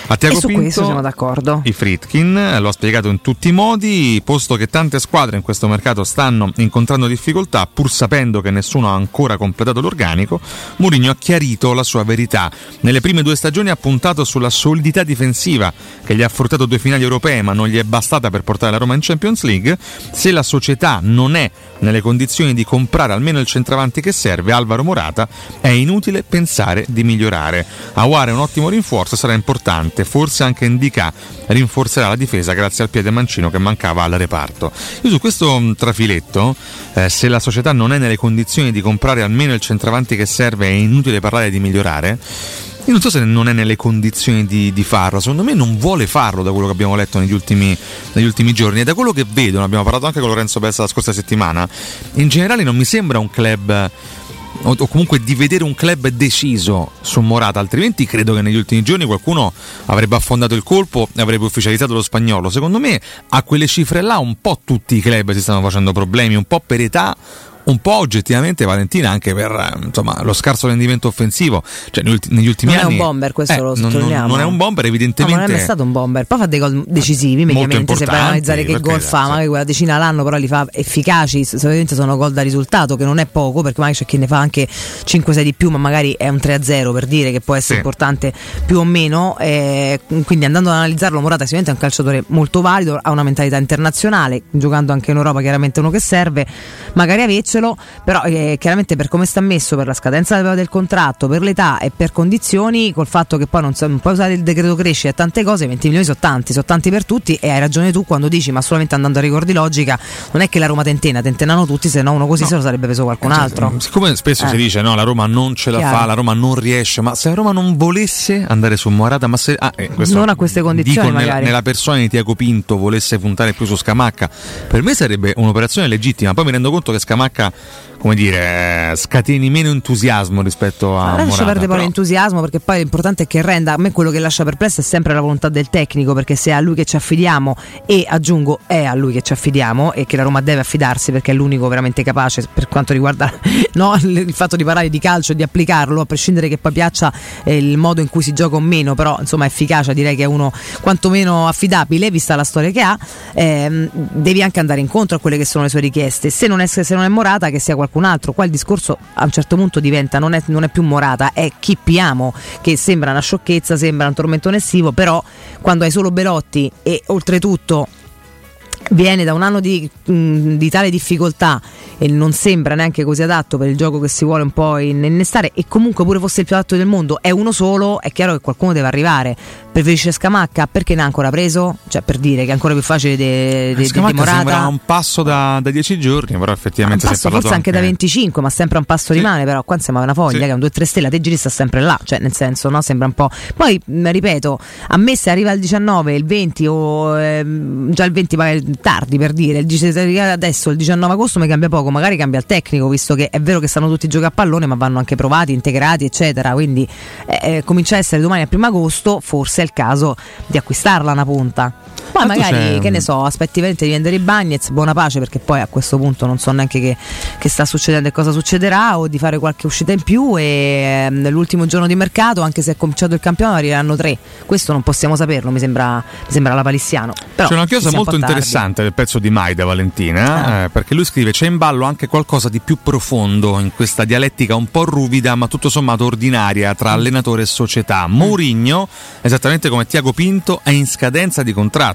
A Tiago e su Pinto, questo siamo d'accordo. I Fritkin lo ha spiegato in tutti i modi, posto che tante squadre in questo mercato stanno incontrando difficoltà, pur sapendo che nessuno ha ancora completato l'organico, Mourinho ha chiarito la sua verità. Nelle prime due stagioni ha puntato sulla solidità difensiva, che gli ha fruttato due finali europee, ma non gli è bastata per portare la Roma in Champions League. Se la società non è nelle condizioni di comprare almeno il centravanti che serve, Alvaro Morata, è inutile pensare di migliorare. Awar è un ottimo rinforzo, sarà importante, forse anche Indica rinforzerà la difesa grazie al piede mancino che mancava al reparto. Io su questo mh, trafiletto, eh, se la società non è nelle condizioni di comprare almeno il centravanti che serve, è inutile parlare di migliorare. Io non so se non è nelle condizioni di, di farlo, secondo me non vuole farlo da quello che abbiamo letto negli ultimi, negli ultimi giorni e da quello che vedo, abbiamo parlato anche con Lorenzo Bessa la scorsa settimana, in generale non mi sembra un club o, o comunque di vedere un club deciso su Morata, altrimenti credo che negli ultimi giorni qualcuno avrebbe affondato il colpo e avrebbe ufficializzato lo spagnolo. Secondo me a quelle cifre là un po' tutti i club si stanno facendo problemi, un po' per età, un po' oggettivamente Valentina anche per eh, insomma, lo scarso rendimento offensivo. Cioè, negli, ulti- negli ultimi Non è anni un bomber, questo eh, lo non- non, sottolineiamo. non è un bomber, No, ma evidentemente. non è mai stato un bomber. Poi fa dei gol decisivi, mediamente. Se vai a analizzare che gol fa, magari quella decina l'anno, però li fa efficaci. Solitamente sono gol da risultato, che non è poco, perché magari c'è chi ne fa anche 5-6 di più, ma magari è un 3-0 per dire che può essere Sì. importante più o meno. Eh, quindi andando ad analizzarlo, Morata sicuramente è un calciatore molto valido, ha una mentalità internazionale, giocando anche in Europa, chiaramente uno che serve, magari avercelo, però eh, chiaramente per come sta messo, per la scadenza del, contratto, per l'età e per condizioni, col fatto che poi non, non puoi usare il decreto crescita e tante cose, 20 milioni sono tanti, sono tanti per tutti e hai ragione tu quando dici ma solamente andando a ricordi logica, non è che la Roma tentena, tentenano tutti, se no uno così se lo sarebbe preso qualcun altro. Siccome spesso Eh. si dice no, la Roma non ce la Chiaro. fa, la Roma non riesce, ma se la Roma non volesse andare su Morata, ma se ah, eh, questo Non a queste condizioni, dico nella, nella persona di Tiago Pinto volesse puntare più su Scamacca, per me sarebbe un'operazione legittima. Poi mi rendo conto che Scamacca, Francesca come dire, eh, scateni meno entusiasmo rispetto a Lascia Morata. perdere poi l'entusiasmo perché poi l'importante è che renda. A me quello che lascia perplesso è sempre la volontà del tecnico perché se è a lui che ci affidiamo e aggiungo è a lui che ci affidiamo e che la Roma deve affidarsi perché è l'unico veramente capace per quanto riguarda no, il fatto di parlare di calcio e di applicarlo a prescindere che poi piaccia eh, il modo in cui si gioca o meno però insomma efficacia direi che è uno quantomeno affidabile vista la storia che ha ehm, devi anche andare incontro a quelle che sono le sue richieste se non è, se non è Morata che sia qualcun altro. Qua il discorso a un certo punto diventa non è, non è più Morata è chi piamo che sembra una sciocchezza sembra un tormentone estivo però quando hai solo Belotti e oltretutto viene da un anno di, di tale difficoltà e non sembra neanche così adatto per il gioco che si vuole un po' in- innestare e comunque pure fosse il più adatto del mondo è uno solo è chiaro che qualcuno deve arrivare preferisce Scamacca? Perché ne ha ancora preso? Cioè per dire che è ancora più facile di de, Scamacca Morata. sembra un passo da, da dieci giorni, però effettivamente si è passo parlato forse anche da 25 ma sempre un passo rimane però qua sembra una foglia Sì. che è un 2-3 stelle te giri sta sempre là cioè nel senso no sembra un po' poi ripeto a me se arriva il 19 il 20 o ehm, già il 20 magari tardi per dire il 10 adesso il 19 agosto mi cambia poco magari cambia il tecnico visto che è vero che stanno tutti a giocare a pallone ma vanno anche provati integrati eccetera quindi eh, eh, comincia a essere domani al primo agosto forse è il caso di acquistarla una punta poi Tanto magari che ne so aspetti veramente di vendere i Bagnets buona pace perché poi a questo punto non so neanche che, che sta succedendo e cosa succederà o di fare qualche uscita in più e ehm, l'ultimo giorno di mercato anche se è cominciato il campionato arriveranno tre. Questo non possiamo saperlo mi sembra, mi sembra la palissiano. Però, C'è una chissà, molto frizzante del pezzo di Maida Valentina, eh, perché lui scrive c'è in ballo anche qualcosa di più profondo in questa dialettica un po' ruvida ma tutto sommato ordinaria tra allenatore e società. Mourinho, esattamente come Tiago Pinto, è in scadenza di contratto.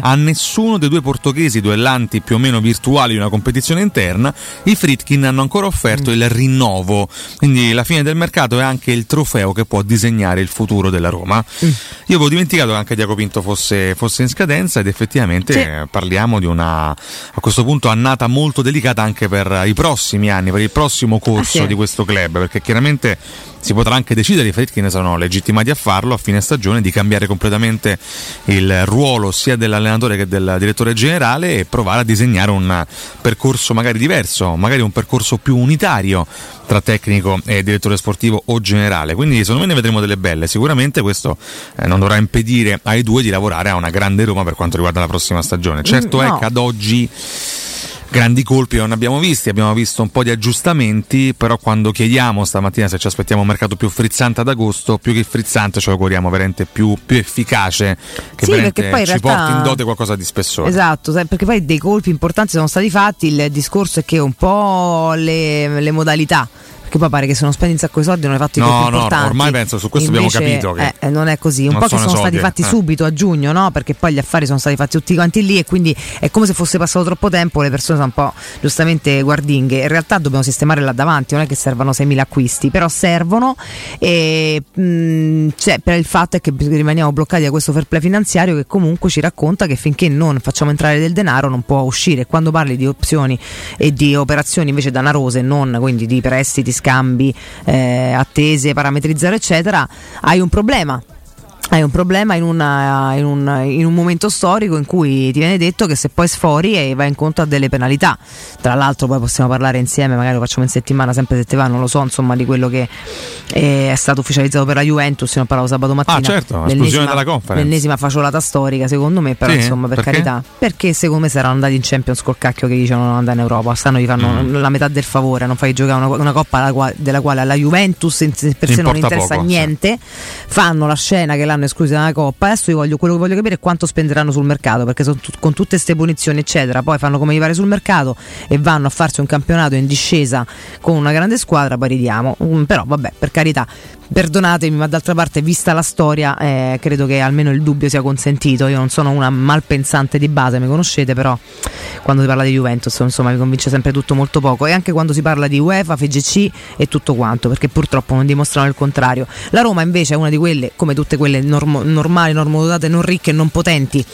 A nessuno dei due portoghesi duellanti più o meno virtuali di una competizione interna, i Fritkin hanno ancora offerto il rinnovo. Quindi la fine del mercato è anche il trofeo che può disegnare il futuro della Roma. Io avevo dimenticato che anche Diaco Pinto fosse, fosse in scadenza ed effettivamente Sì. eh, parliamo di una a questo punto annata molto delicata anche per i prossimi anni, per il prossimo corso Ah, sì. di questo club, perché chiaramente si potrà anche decidere, i Fredkin sono legittimati a farlo a fine stagione, di cambiare completamente il ruolo sia dell'allenatore che del direttore generale e provare a disegnare un percorso magari diverso, magari un percorso più unitario tra tecnico e direttore sportivo o generale. Quindi secondo me ne vedremo delle belle. Sicuramente questo eh, non dovrà impedire ai due di lavorare a una grande Roma per quanto riguarda la prossima stagione. Certo Mm, no. è che ad oggi grandi colpi non abbiamo visti, abbiamo visto un po' di aggiustamenti, però quando chiediamo stamattina se ci aspettiamo un mercato più frizzante ad agosto, più che frizzante ce lo auguriamo veramente più, più efficace, che Sì, perché poi ci realtà- porti in dote qualcosa di spessore. Esatto, perché poi dei colpi importanti sono stati fatti, il discorso è che un po' le, le modalità. Perché poi pare che se non spendi un sacco di soldi non hai fatto i No, colpi no, importanti. ormai penso su questo abbiamo Invece, capito che eh, non è così. Un po' che sono sono stati soldi, fatti eh. subito a giugno, no? Perché poi gli affari sono stati fatti tutti quanti lì e quindi è come se fosse passato troppo tempo, le persone sono un po' giustamente guardinghe. In realtà dobbiamo sistemare là davanti, non è che servano 6.000 acquisti, però servono e mh, cioè, per il fatto è che rimaniamo bloccati da questo fair play finanziario che comunque ci racconta che finché non facciamo entrare del denaro non può uscire. Quando parli di opzioni e di operazioni invece danarose, non quindi di prestiti, scambi, eh, attese, parametri zero, eccetera, hai un problema. Hai un problema in, una- in un, in un momento storico in cui ti viene detto che se poi sfori e vai incontro a delle penalità. Tra l'altro, poi possiamo parlare insieme, magari lo facciamo in settimana, sempre se te va, non lo so, insomma, di quello che eh, è stato ufficializzato per la Juventus. Ne ho parlato sabato mattina. Ah, certo, L'ennesima- esclusione dalla conference. L'ennesima faciolata storica, secondo me, però Sì? insomma, per Perché? carità. Perché secondo me saranno andati in Champions col cacchio che dicevano non andare in Europa. Stanno gli fanno Mm. la metà del favore, non fai giocare una, una coppa della quale alla Juventus per sé non interessa poco, sì. niente. Fanno la scena che l'hanno esclusa dalla coppa. Adesso io voglio, quello che voglio capire è quanto spenderanno sul mercato, perché tut- con tutte queste punizioni, eccetera, poi fanno come gli pare sul mercato e vanno a farsi un campionato in discesa con una grande squadra, poi ridiamo. Mm, però vabbè, per carità, perdonatemi, ma d'altra parte, vista la storia, eh, credo che almeno il dubbio sia consentito. Io non sono una malpensante di base, mi conoscete, però quando si parla di Juventus, insomma, mi convince sempre tutto molto poco. E anche quando si parla di UEFA, FGC e tutto quanto, perché purtroppo non dimostrano il contrario. La Roma invece è una di quelle, come tutte quelle normo- normali, normodotate, non ricche e non potenti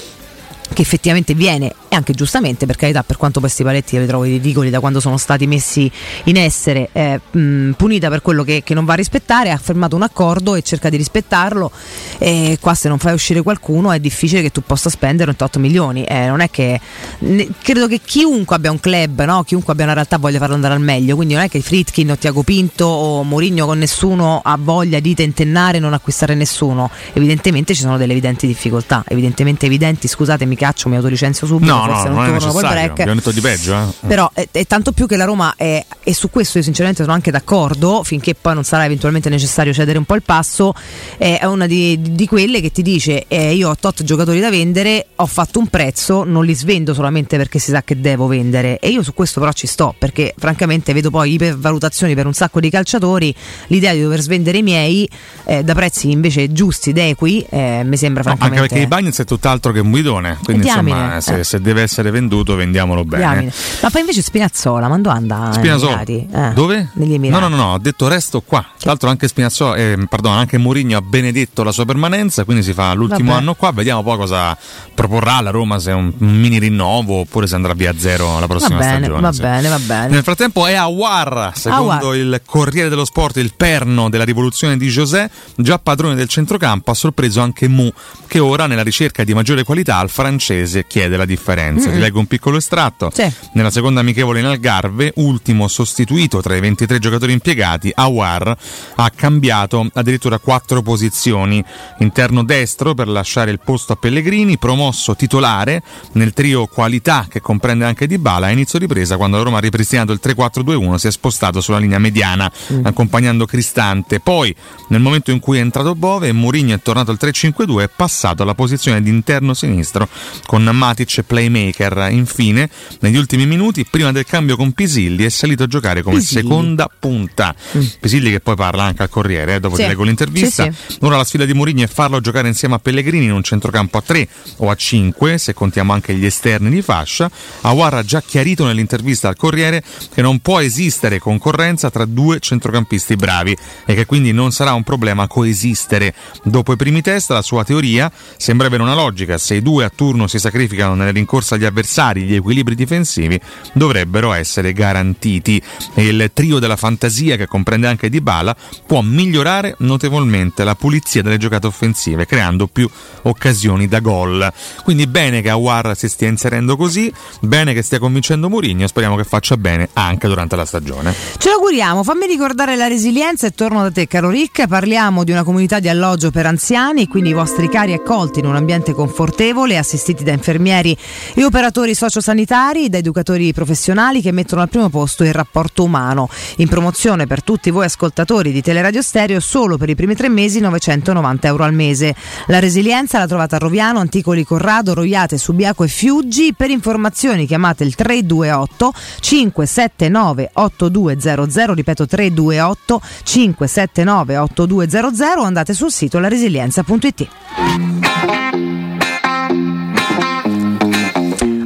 che effettivamente viene e anche giustamente per carità per quanto questi paletti li trovo ridicoli da quando sono stati messi in essere eh, mh, punita per quello che, che non va a rispettare ha firmato un accordo e cerca di rispettarlo e qua se non fai uscire qualcuno è difficile che tu possa spendere 28 milioni eh, non è che ne- credo che chiunque abbia un club no? chiunque abbia una realtà voglia farlo andare al meglio quindi non è che Fritkin o Tiago Pinto o Mourinho con nessuno ha voglia di tentennare e non acquistare nessuno evidentemente ci sono delle evidenti difficoltà evidentemente evidenti scusate mi caccio mi autolicenzio subito No, forse no, non è torno col break Abbiamo detto di peggio, eh. però è, è tanto più che la Roma è, e su questo io sinceramente sono anche d'accordo, finché poi non sarà eventualmente necessario cedere un po' il passo, eh, è una di, di quelle che ti dice eh, io ho tot giocatori da vendere, ho fatto un prezzo, non li svendo solamente perché si sa che devo vendere e io su questo però ci sto perché francamente vedo poi ipervalutazioni per un sacco di calciatori, l'idea di dover svendere i miei eh, da prezzi invece giusti ed equi eh, mi sembra No, anche francamente... perché i Bagnets è tutt'altro che un bidone, quindi Diamine, insomma se, eh. se deve essere venduto vendiamolo bene. Diamine. Ma poi invece Spinazzola, ma dove anda? Spinazzola. Eh, Dove? Negli No, Emirati. no, no, no, ho detto resto qua. Tra l'altro anche Spinazzola, eh, pardon, anche Mourinho ha benedetto la sua permanenza, quindi si fa l'ultimo Vabbè. anno qua, vediamo poi cosa proporrà la Roma, se è un, mini rinnovo oppure se andrà via a zero la Va prossima bene, stagione. va sì. bene, va bene. Nel frattempo è a War, secondo Aouar. il Corriere dello Sport, il perno della rivoluzione di José, già padrone del centrocampo, ha sorpreso anche Mu, che ora nella ricerca di maggiore qualità al francese chiede la differenza. Mm. Ti leggo un piccolo estratto. Sì. Nella seconda amichevole in Algarve, ultimo sostituito tra i 23 giocatori impiegati, Awar ha cambiato addirittura quattro posizioni. Interno destro per lasciare il posto a Pellegrini, promosso titolare nel trio qualità che comprende anche Dybala. A inizio ripresa, quando la Roma ha ripristinato il 3-4-2-1, si è spostato sulla linea mediana, accompagnando Cristante. Poi, nel momento in cui è entrato Bove, Mourinho è tornato al 3-5-2 e è passato alla posizione di interno sinistro con Matic playmaker. Infine, negli ultimi minuti, prima del cambio con Pisilli, è salito a giocare come Pisilli. seconda punta. Pisilli che poi parla anche al Corriere, eh, dopo Sì. ti leggo l'intervista. Sì, Ora la sfida di Mourinho è farlo giocare insieme a Pellegrini in un centrocampo a 3 o a 5, se contiamo anche gli esterni di fascia. Awar ha già chiarito nell'intervista al Corriere che non può esistere concorrenza tra due centrocampisti bravi e che quindi non sarà un problema coesistere. Dopo i primi test, la sua teoria sembra avere una logica. Se i due a turno si sacrificano nelle rincorse agli avversari, gli equilibri difensivi dovrebbero essere garantiti. Il trio della fantasia, che comprende anche Dybala, può migliorare notevolmente la pulizia delle giocate offensive, creando più occasioni da gol. Quindi bene che Awar si stia inserendo così, bene che stia convincendo Mourinho, speriamo che faccia bene anche durante la stagione. Ce lo auguriamo, fammi ricordare la resilienza e torno da te caro Rick, parliamo di una comunità di alloggio per anziani, quindi i vostri cari accolti in un ambiente confortevole, assistiti da infermieri e operatori sociosanitari, da educatori professionali che mettono al primo posto il rapporto umano. In promozione per tutti voi ascoltatori di Teleradio Stereo solo per i primi tre mesi 990 euro al mese. La resilienza la trovate a Roviano, Anticoli Corrado, Roiate, Subiaco e Fiuggi. Per informazioni chiamate il 328 579 8200, ripeto 328 579 8200 o andate sul sito laresilienza.it.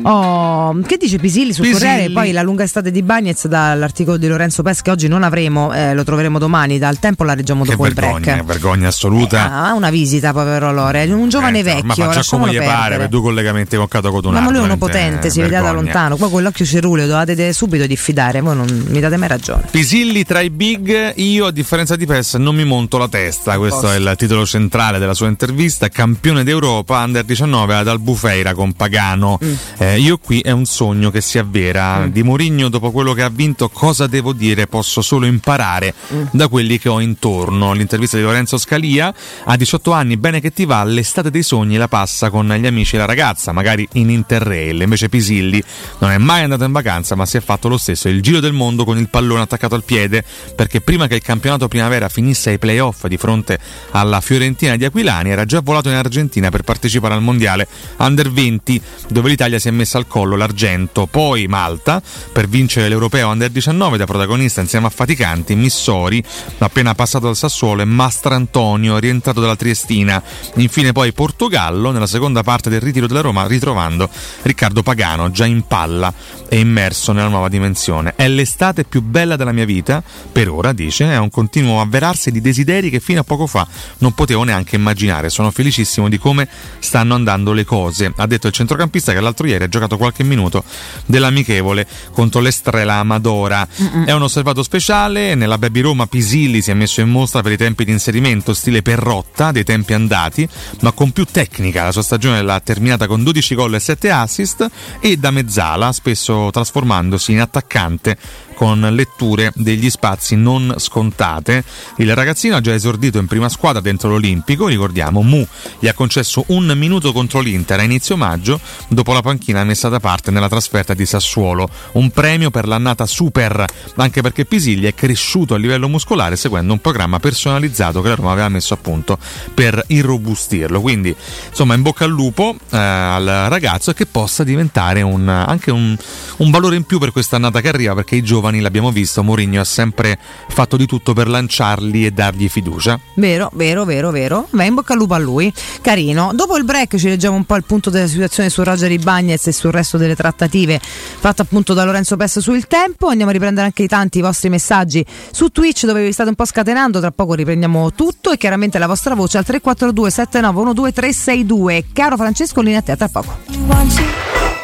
Oh, che dice Pisilli sul Pisilli. Corriere? Poi la lunga estate di Bagnez dall'articolo di Lorenzo Pes che oggi non avremo, eh, lo troveremo domani, dal tempo la leggiamo Che dopo il vergogna, break. vergogna assoluta. Ah, una visita, povero Lore, un giovane Eh, ma vecchio, faccia come gli pare per due collegamenti con Cato Ma Cotonaro. lui è uno potente, si eh, vede da lontano. Qua con l'occhio ceruleo dovete subito diffidare, voi non mi date mai ragione. Pisilli tra i big, io a differenza di Pes non mi monto la testa, questo Posso. è il titolo centrale della sua intervista, campione d'Europa under 19 ad Albufeira con Pagano. Mm. Eh, io qui è un sogno che si avvera, di Mourinho dopo quello che ha vinto cosa devo dire? Posso solo imparare Mm. da quelli che ho intorno. L'intervista di Lorenzo Scalia, a 18 anni, bene che ti va, l'estate dei sogni la passa con gli amici e la ragazza, magari in Interrail, invece Pisilli non è mai andato in vacanza ma si è fatto lo stesso il giro del mondo con il pallone attaccato al piede perché prima che il campionato primavera finisse ai playoff di fronte alla Fiorentina di Aquilani era già volato in Argentina per partecipare al mondiale Under 20 dove l'Italia si è messa al collo l'argento, poi Malta per vincere l'Europeo Under 19 da protagonista insieme a Faticanti, Missori appena passato dal Sassuolo e Mastrantonio rientrato dalla Triestina, infine poi Portogallo nella seconda parte del ritiro della Roma ritrovando Riccardo Pagano già in palla e immerso nella nuova dimensione. È l'estate più bella della mia vita, per ora dice, è un continuo avverarsi di desideri che fino a poco fa non potevo neanche immaginare. Sono felicissimo di come stanno andando le cose, ha detto il centrocampista che l'altro ieri ha giocato qualche minuto dell'amichevole contro l'Estrela Amadora. È un osservato speciale, nella Baby Roma Pisilli si è messo in mostra per i tempi di inserimento stile Perrotta dei tempi andati, ma con più tecnica. La sua stagione l'ha terminata con 12 gol e 7 assist e da mezzala, spesso trasformandosi in attaccante con letture degli spazi non scontate. Il ragazzino ha già esordito in prima squadra dentro l'Olimpico, ricordiamo, Mu gli ha concesso un minuto contro l'Inter a inizio maggio dopo la panchina messa da parte nella trasferta di Sassuolo, un premio per l'annata super, anche perché Pisigli è cresciuto a livello muscolare seguendo un programma personalizzato che la Roma aveva messo a punto per irrobustirlo. Quindi, insomma, in bocca al lupo eh, al ragazzo e che possa diventare un- anche un, un valore in più per quest'annata che arriva, perché i giovani, l'abbiamo visto, Mourinho ha sempre fatto di tutto per lanciarli e dargli fiducia. Vero, vero, vero, vero. Va in bocca al lupo a lui. Carino. Dopo il break ci leggiamo un po' il punto della situazione su Roger Ibagnez e sul resto delle trattative fatte appunto da Lorenzo Pes su Il Tempo. Andiamo a riprendere anche i tanti vostri messaggi su Twitch dove vi state un po' scatenando. Tra poco riprendiamo tutto e chiaramente la vostra voce al 342 7912 362. Caro Francesco, linea a te, tra poco.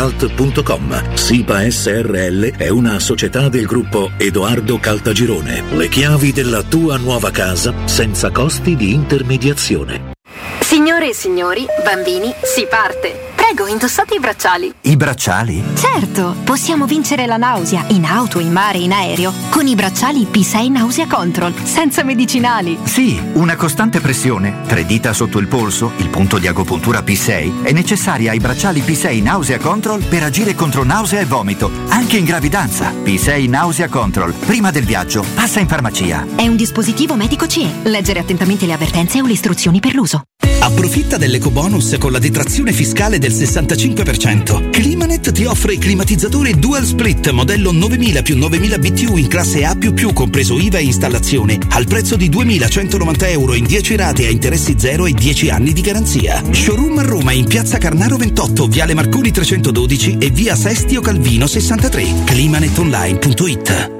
www.kcalt.com. SIPA SRL è una società del gruppo Edoardo Caltagirone. Le chiavi della tua nuova casa senza costi di intermediazione. Signore e signori, bambini, si parte! Prego, indossate i bracciali. I bracciali? Certo, possiamo vincere la nausea in auto, in mare, in aereo con i bracciali P6 Nausea Control, senza medicinali. Sì, una costante pressione, tre dita sotto il polso, il punto di agopuntura P6 è necessaria ai bracciali P6 Nausea Control per agire contro nausea e vomito, anche in gravidanza. P6 Nausea Control, prima del viaggio, passa in farmacia. È un dispositivo medico CE. Leggere attentamente le avvertenze o le istruzioni per l'uso. Approfitta dell'ecobonus con la detrazione fiscale del 65%. Climanet ti offre climatizzatore Dual Split modello 9000 più 9000 BTU in classe A++ compreso IVA e installazione al prezzo di 2190 euro in 10 rate a interessi zero e 10 anni di garanzia. Showroom a Roma in piazza Carnaro 28, viale Marconi 312 e via Sestio Calvino 63. Climanetonline.it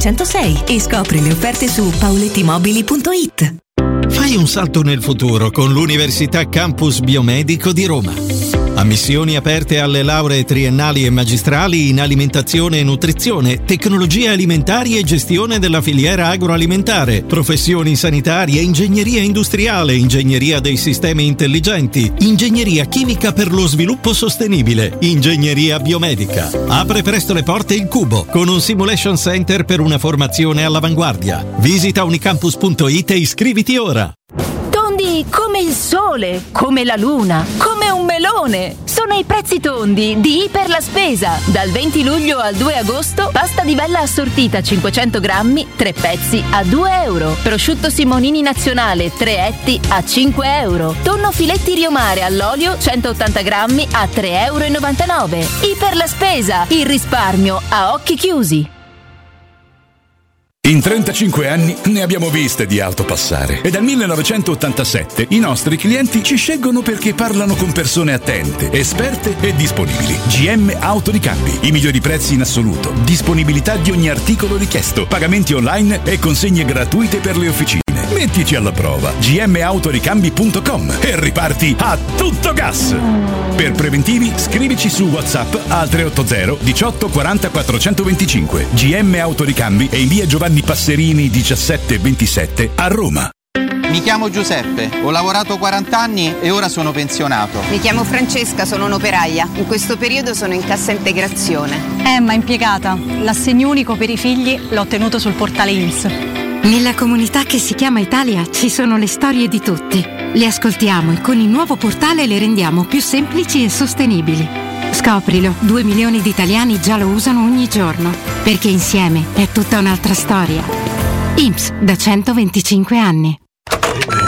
606 e scopri le offerte su paulettimobili.it. Fai un salto nel futuro con l'Università Campus Biomedico di Roma. Ammissioni aperte alle lauree triennali e magistrali in alimentazione e nutrizione, tecnologie alimentari e gestione della filiera agroalimentare, professioni sanitarie, ingegneria industriale, ingegneria dei sistemi intelligenti, ingegneria chimica per lo sviluppo sostenibile, ingegneria biomedica. Apre presto le porte il Cubo con un simulation center per una formazione all'avanguardia. Visita unicampus.it e iscriviti ora. Come il sole, come la luna, come un melone. Sono i prezzi tondi di Iper la Spesa. Dal 20 luglio al 2 agosto, pasta di bella assortita 500 grammi, 3 pezzi a 2 euro. Prosciutto Simonini nazionale 3 etti a 5 euro. Tonno filetti riomare all'olio 180 grammi a 3,99 euro. Iper la Spesa, il risparmio a occhi chiusi. In 35 anni ne abbiamo viste di auto passare e dal 1987 i nostri clienti ci scelgono perché parlano con persone attente, esperte e disponibili. GM Autoricambi, i migliori prezzi in assoluto, disponibilità di ogni articolo richiesto, pagamenti online e consegne gratuite per le officine. Mettici alla prova gmautoricambi.com e riparti a tutto gas. Per preventivi scrivici su WhatsApp al 380 18 40 425 GM Autoricambi e in via Giovanni Passerini 1727 a Roma. Mi chiamo Giuseppe, ho lavorato 40 anni e ora sono pensionato. Mi chiamo Francesca, sono un'operaia. In questo periodo sono in cassa integrazione. Emma, impiegata. L'assegno unico per i figli l'ho ottenuto sul portale INS. Nella comunità che si chiama Italia ci sono le storie di tutti. Le ascoltiamo e con il nuovo portale le rendiamo più semplici e sostenibili. Scoprilo, 2 milioni di italiani già lo usano ogni giorno, perché insieme è tutta un'altra storia. IMSS da 125 anni.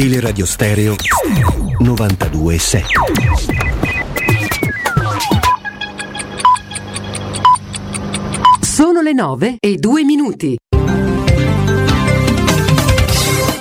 Teleradio Stereo 92.7 Sono le 9 e 2 minuti.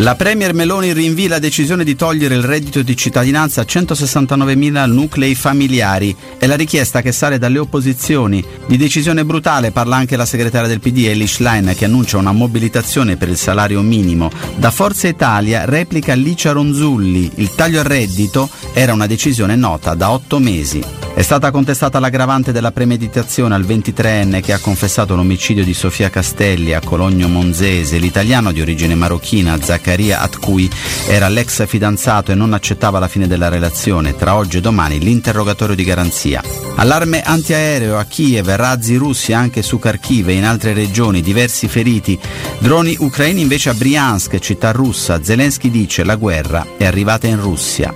La Premier Meloni rinvia la decisione di togliere il reddito di cittadinanza a 169.000 nuclei familiari. È la richiesta che sale dalle opposizioni. Di decisione brutale parla anche la segretaria del PD Elish Line che annuncia una mobilitazione per il salario minimo. Da Forza Italia replica Licia Ronzulli. Il taglio al reddito era una decisione nota da otto mesi. È stata contestata l'aggravante della premeditazione al 23enne che ha confessato l'omicidio di Sofia Castelli a Cologno Monzese. L'italiano di origine marocchina Zaccaria Atcui era l'ex fidanzato e non accettava la fine della relazione. Tra oggi e domani l'interrogatorio di garanzia. Allarme antiaereo a Kiev, razzi russi anche su Kharkiv e in altre regioni, diversi feriti. Droni ucraini invece a Briansk, città russa. Zelensky dice la guerra è arrivata in Russia.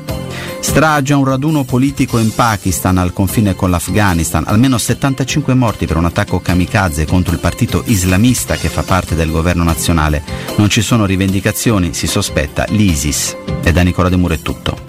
Strage a un raduno politico in Pakistan al confine con l'Afghanistan, almeno 75 morti per un attacco kamikaze contro il partito islamista che fa parte del governo nazionale. Non ci sono rivendicazioni, si sospetta l'ISIS. E da Nicola De Muro è tutto.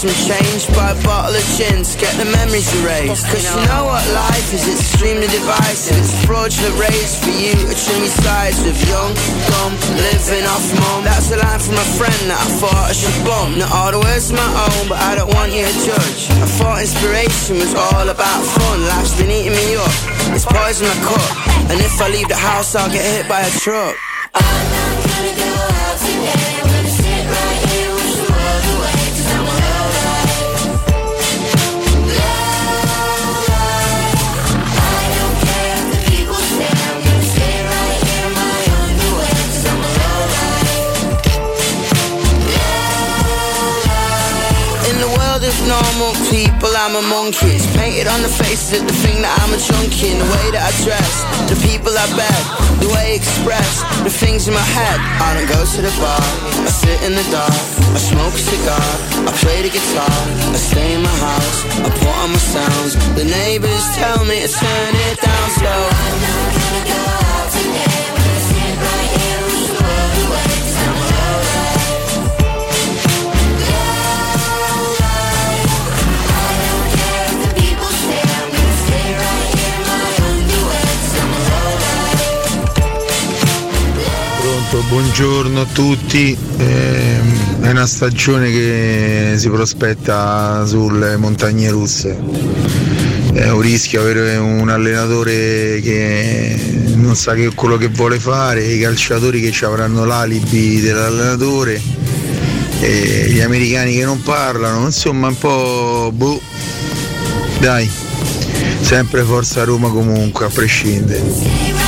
Some change Buy a bottle of to get the memories erased. Cause you know what life is, it's extremely divisive It's fraudulent race for you to trim your sides With young, dumb, living off mum. That's a line from a friend that I thought I should bump. Not all the words my own, but I don't want you to judge. I thought inspiration was all about fun. Life's been eating me up, it's poison I cut And if I leave the house I'll get hit by a truck people, I'm a monkey. It's painted on the faces of the thing that I'm a junkie. In the way that I dress, the people I bet, the way I express, the things in my head. I don't go to the bar, I sit in the dark, I smoke a cigar, I play the guitar, I stay in my house, I put on my sounds. The neighbors tell me to turn it down slow. Pronto, buongiorno a tutti. Ehm, è una stagione che si prospetta sulle montagne russe. È un rischio avere un allenatore che non sa che quello che vuole fare, i calciatori che ci avranno l'alibi dell'allenatore, gli americani che non parlano, insomma un po' boh. Dai, sempre forza Roma comunque, a prescindere.